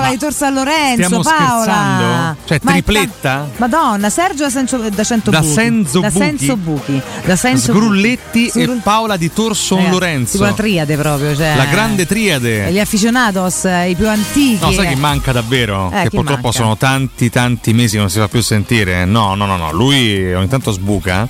Paola di Tor San Lorenzo. Stiamo Paola. scherzando? Cioè, Ma tripletta? ta- Madonna, Sergio da, Senso, da Cento Da Buchi. Senzo da Buchi? Senso Buchi. Da Senso Sgrulletti Buchi. e Paola di Tor Son Ragazzi, Lorenzo. La triade proprio. Cioè, La grande E triade. Gli aficionados, eh, i più antichi. No, sai eh. chi manca davvero? Eh, che purtroppo manca? sono tanti, tanti mesi che non si fa più sentire. No, no, no, no. Lui ogni tanto sbuca.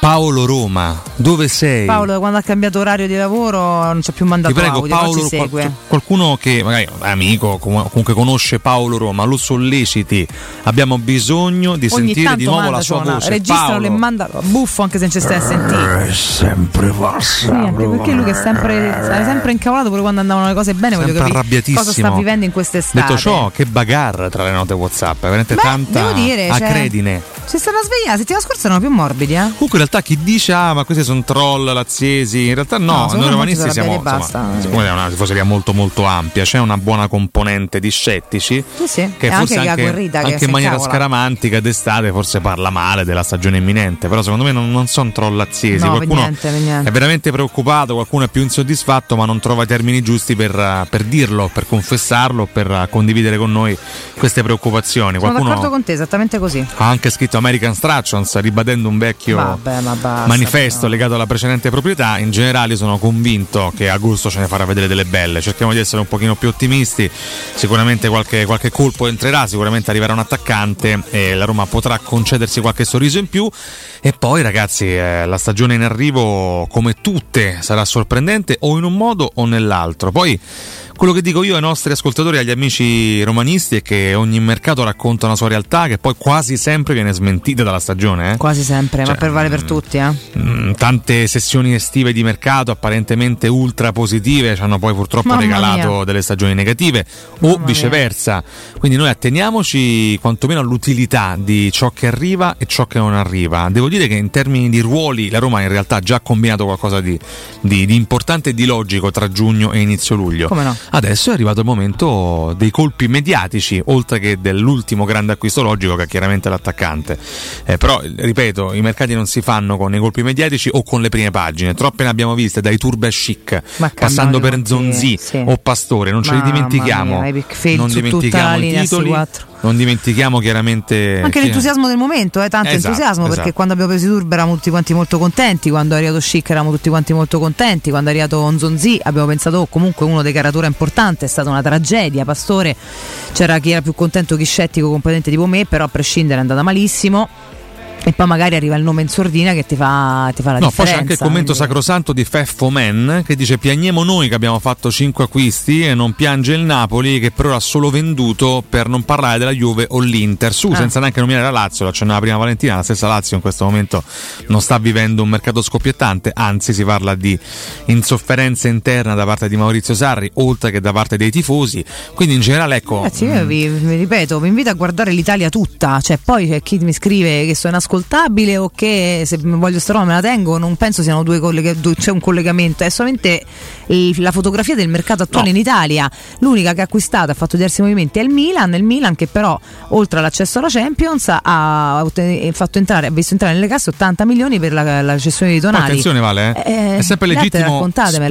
Paolo Roma, dove sei? Paolo, quando ha cambiato orario di lavoro, non ci ha più mandato Ti prego, audio, Paolo, ci segue. qual- qualcuno che magari è amico, com- comunque conosce Paolo Roma, lo solleciti. Abbiamo bisogno di Ogni sentire di nuovo la sua suona, voce. registrano Paolo. e manda buffo anche se non ci stai a sentire. È sempre passa. Niente, perché lui che è sempre, è sempre incavolato pure quando andavano le cose bene, voglio Sempre capire arrabbiatissimo. cosa sta vivendo in quest'estate. Detto ciò, che bagarre tra le note WhatsApp, è veramente Beh, tanta devo dire, cioè- acredine. Si stanno svegliando, la settimana scorsa erano più morbidi, eh? Comunque realtà chi dice ah ma questi sono troll laziesi, in realtà no, No, noi romanisti siamo insomma, basta. siccome è una tifoseria molto molto ampia, c'è una buona componente di scettici Sì, sì. che E forse anche anche, anche in maniera incavola. scaramantica d'estate forse parla male della stagione imminente, però secondo me non, non sono troll laziesi, No, per qualcuno niente, per niente. è veramente preoccupato, qualcuno è più insoddisfatto ma non trova i termini giusti per, per dirlo, per confessarlo, per condividere con noi queste preoccupazioni. Sono Qualcuno d'accordo con te, esattamente così. ha anche scritto American Strations ribadendo un vecchio Vabbè, ma basta. manifesto legato alla precedente proprietà. In generale sono convinto che agosto ce ne farà vedere delle belle. Cerchiamo di essere un pochino più ottimisti. Sicuramente qualche, qualche colpo entrerà, sicuramente arriverà un attaccante e la Roma potrà concedersi qualche sorriso in più. E poi ragazzi, eh, la stagione in arrivo come tutte sarà sorprendente o in un modo o nell'altro. Poi quello che dico io ai nostri ascoltatori e agli amici romanisti è che ogni mercato racconta una sua realtà che poi quasi sempre viene smentita dalla stagione. eh. Quasi sempre, Cioè, ma per vale per tutti, eh? Mm, tante sessioni estive di mercato apparentemente ultra positive ci hanno poi purtroppo Mamma regalato mia. delle stagioni negative o viceversa. Quindi noi atteniamoci quantomeno all'utilità di ciò che arriva e ciò che non arriva. Devo dire che in termini di ruoli la Roma in realtà ha già combinato qualcosa di, di- di importante e di logico tra giugno e inizio luglio. Come no? Adesso è arrivato il momento dei colpi mediatici, oltre che dell'ultimo grande acquisto logico che è chiaramente l'attaccante. Eh, però, ripeto, i mercati non si fanno con i colpi mediatici o con le prime pagine. Troppe ne abbiamo viste, dai turbe a chic, passando per Zonzi o Pastore, non ce li dimentichiamo. mia, non dimentichiamo i titoli. Non dimentichiamo chiaramente... Anche chi- l'entusiasmo del momento, eh, tanto Esatto, entusiasmo perché esatto. quando abbiamo preso i Turbo eravamo tutti quanti molto contenti, quando è arrivato Chic eravamo tutti quanti molto contenti, quando è arrivato Onzonzi abbiamo pensato oh, comunque uno dei caratura importante, è stata una tragedia, Pastore c'era chi era più contento, chi scettico, competente tipo me, però a prescindere è andata malissimo. E poi magari arriva il nome in sordina che ti fa, ti fa la No, poi differenza. c'è anche il commento quindi- sacrosanto di Feffo Man che dice piagniamo noi che abbiamo fatto 5 acquisti e non piange il Napoli che per ora ha solo venduto per non parlare della Juve o l'Inter. Su, Ah. senza neanche nominare la Lazio, lo accennava prima Valentina, la stessa Lazio in questo momento non sta vivendo un mercato scoppiettante, anzi si parla di insofferenza interna da parte di Maurizio Sarri, oltre che da parte dei tifosi. Quindi in generale ecco... Ragazzi, io vi, vi ripeto, vi invito a guardare l'Italia tutta. Cioè, poi c'è chi mi scrive che sono inascoltabile o che se voglio sta roba me la tengo. Non penso siano due collega- due- c'è un collegamento, è solamente il- la fotografia del mercato attuale in Italia. L'unica che ha acquistato, ha fatto diversi movimenti è il Milan. Il Milan che però, oltre all'accesso alla Champions, ha otten- fatto entrare, ha visto entrare nelle casse 80 milioni per la, la cessione di Tonali. attenzione Vale, eh? Eh, è sempre legittimo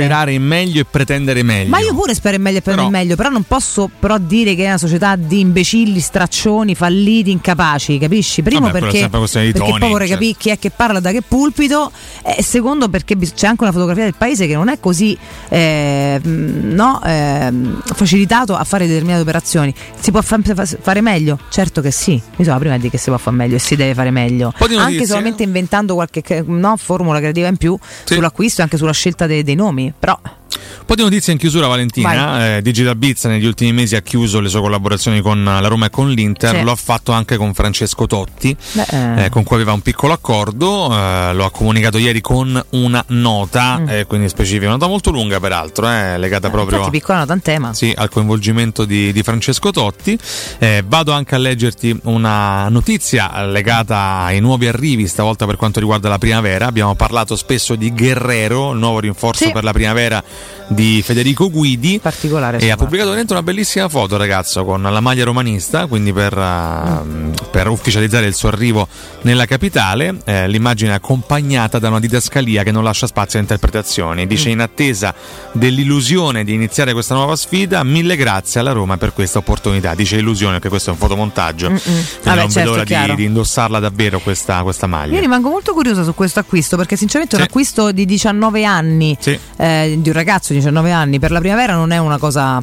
sperare in meglio e pretendere meglio. Ma io pure spero in meglio e il meglio, però non posso però dire che è una società di imbecilli, straccioni, falliti, incapaci, capisci? Primo Vabbè, perché, di perché toni, poi vorrei cioè. capire chi è che parla da che pulpito e secondo perché c'è anche una fotografia del paese che non è così eh, no, ehm, facilitato a fare determinate operazioni. Si può fa- fa- fare meglio? Certo che sì, mi sono la prima dire che si può fare meglio e si deve fare meglio. di Anche notizie. solamente inventando qualche che- no, formula creativa in più sull'acquisto e anche sulla scelta dei, dei nomi, però Un po' di notizie in chiusura, Valentina. Eh, Digital Beats negli ultimi mesi ha chiuso le sue collaborazizioni con la Roma e con l'Inter. Sì. Lo ha fatto anche con Francesco Totti, Beh, eh. eh, con cui aveva un piccolo accordo. eh, lo ha comunicato ieri con una nota, Mm. eh, quindi specifica, una nota molto lunga, peraltro, eh, legata proprio infatti piccola nota in tema. sì, al coinvolgimento di, di Francesco Totti. Vado anche a leggerti una notizia legata ai nuovi arrivi, stavolta per quanto riguarda la primavera. Abbiamo parlato spesso di Guerrero, il nuovo rinforzo Sì. per la primavera di Federico Guidi Particolare. e ha pubblicato dentro una bellissima foto ragazzo con la maglia romanista, quindi per, uh, per ufficializzare il suo arrivo nella capitale, eh, l'immagine è accompagnata da una didascalia che non lascia spazio a interpretazioni. Dice in attesa dell'illusione di iniziare questa nuova sfida, mille grazie alla Roma per questa opportunità. Dice illusione perché questo è un fotomontaggio, quindi Vabbè, non certo, vedo l'ora di, di indossarla davvero questa, questa maglia. Io rimango molto curiosa su questo acquisto perché sinceramente un Sì. acquisto di 19 anni, Sì. eh, di un ragazzo di 19 anni per la primavera non è una cosa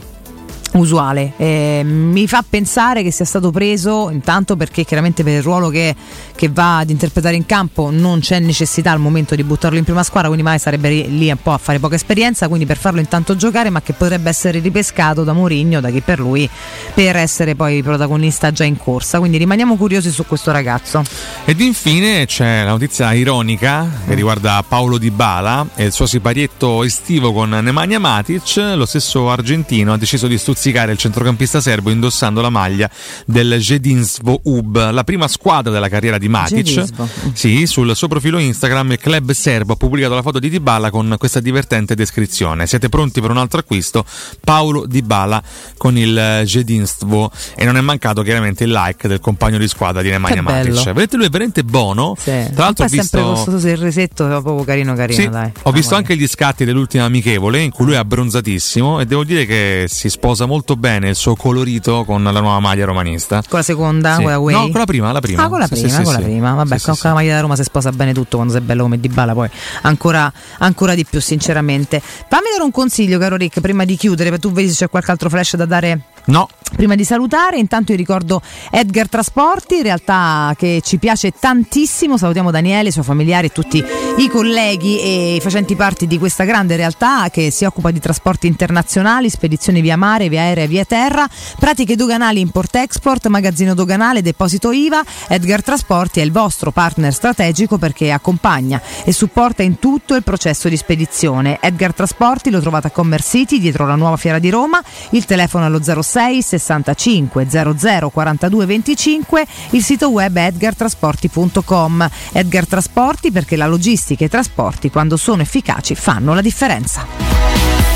usuale. Eh, mi fa pensare che sia stato preso intanto perché chiaramente per il ruolo che, che va ad interpretare in campo non c'è necessità al momento di buttarlo in prima squadra, quindi mai sarebbe lì un po' a fare poca esperienza, quindi per farlo intanto giocare, ma che potrebbe essere ripescato da Mourinho, da chi per lui, per essere poi protagonista già in corsa. Quindi rimaniamo curiosi su questo ragazzo. Ed infine c'è la notizia ironica che riguarda Paolo Di Bala e il suo siparietto estivo con Nemanja Matic. Lo stesso argentino ha deciso di stuzzicare il centrocampista serbo indossando la maglia del Jedinstvo UB, la prima squadra della carriera di Matic. Sì, sul suo profilo Instagram il club serbo ha pubblicato la foto di Dybala con questa divertente descrizione. Siete pronti per un altro acquisto? Paolo Dybala con il Jedinstvo e non è mancato chiaramente il like del compagno di squadra di Nemanja. Matic. Vedete lui è veramente buono. Tra l'altro ho Poi sempre visto questo sorrisetto proprio carino carino, sì, dai. ho visto anche gli scatti dell'ultima amichevole in cui lui è abbronzatissimo e devo dire che si sposa molto bene il suo colorito con la nuova maglia romanista. Con la seconda, Sì. con la? No, con la prima, la prima. Ah, con la prima, sì, con sì, la sì. prima. Vabbè, con con la maglia da Roma si sposa bene tutto quando sei bello come Di Bala, poi ancora, ancora di più, sinceramente. Fammi dare un consiglio, caro Rick, prima di chiudere, tu vedi se c'è qualche altro flash da dare No. Prima di salutare, intanto io ricordo Edgar Trasporti, in realtà che ci piace tantissimo. Salutiamo Daniele, i suoi familiari e tutti i colleghi e facenti parte di questa grande realtà che si occupa di trasporti internazionali, spedizioni via mare, via aerea e via terra, pratiche doganali import-export, magazzino doganale, deposito IVA. Edgar Trasporti è il vostro partner strategico perché accompagna e supporta in tutto il processo di spedizione. Edgar Trasporti lo trovate a Commerce City dietro la nuova fiera di Roma, il telefono allo 06 65 00 42 25, il sito web è edgartrasporti.com. Edgar Trasporti perché la logistica e i trasporti quando sono efficaci fanno la differenza.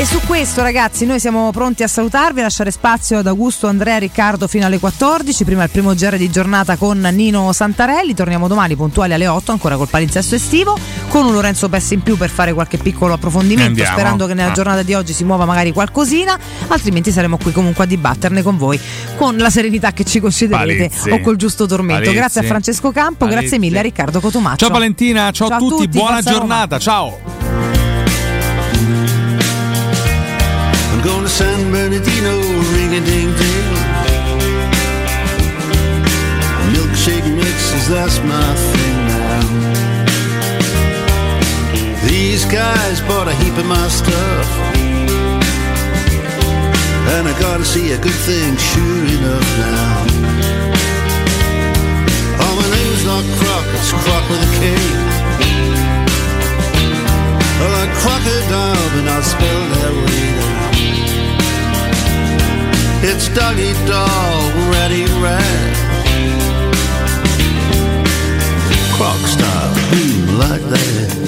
E su questo ragazzi noi siamo pronti a salutarvi, a lasciare spazio ad Augusto, Andrea, Riccardo fino alle 14, prima il primo GR di giornata con Nino Santarelli, torniamo domani puntuali alle 8 ancora col palinsesto estivo, con un Lorenzo Pessi in più per fare qualche piccolo approfondimento, Andiamo. sperando che nella Ah. giornata di oggi si muova magari qualcosina, altrimenti saremo qui comunque a dibatterne con voi, con la serenità che ci concederete Palizzi. o col giusto tormento. Palizzi. Grazie a Francesco Campo, grazie Palizzi. mille a Riccardo Cotomaccio. Ciao Valentina, ciao, Ciao a tutti, buona forza Roma. giornata, ciao. Bernardino, ring a ding ding. Milkshake mixes, that's my thing now. These guys bought a heap of my stuff. And I gotta see a good thing, sure enough now. Oh, my name's not Croc, it's Croc with a K. Well, like crocodile, but not spelled that way. It's Dougie Dog, Ready Red. Croc style, like that.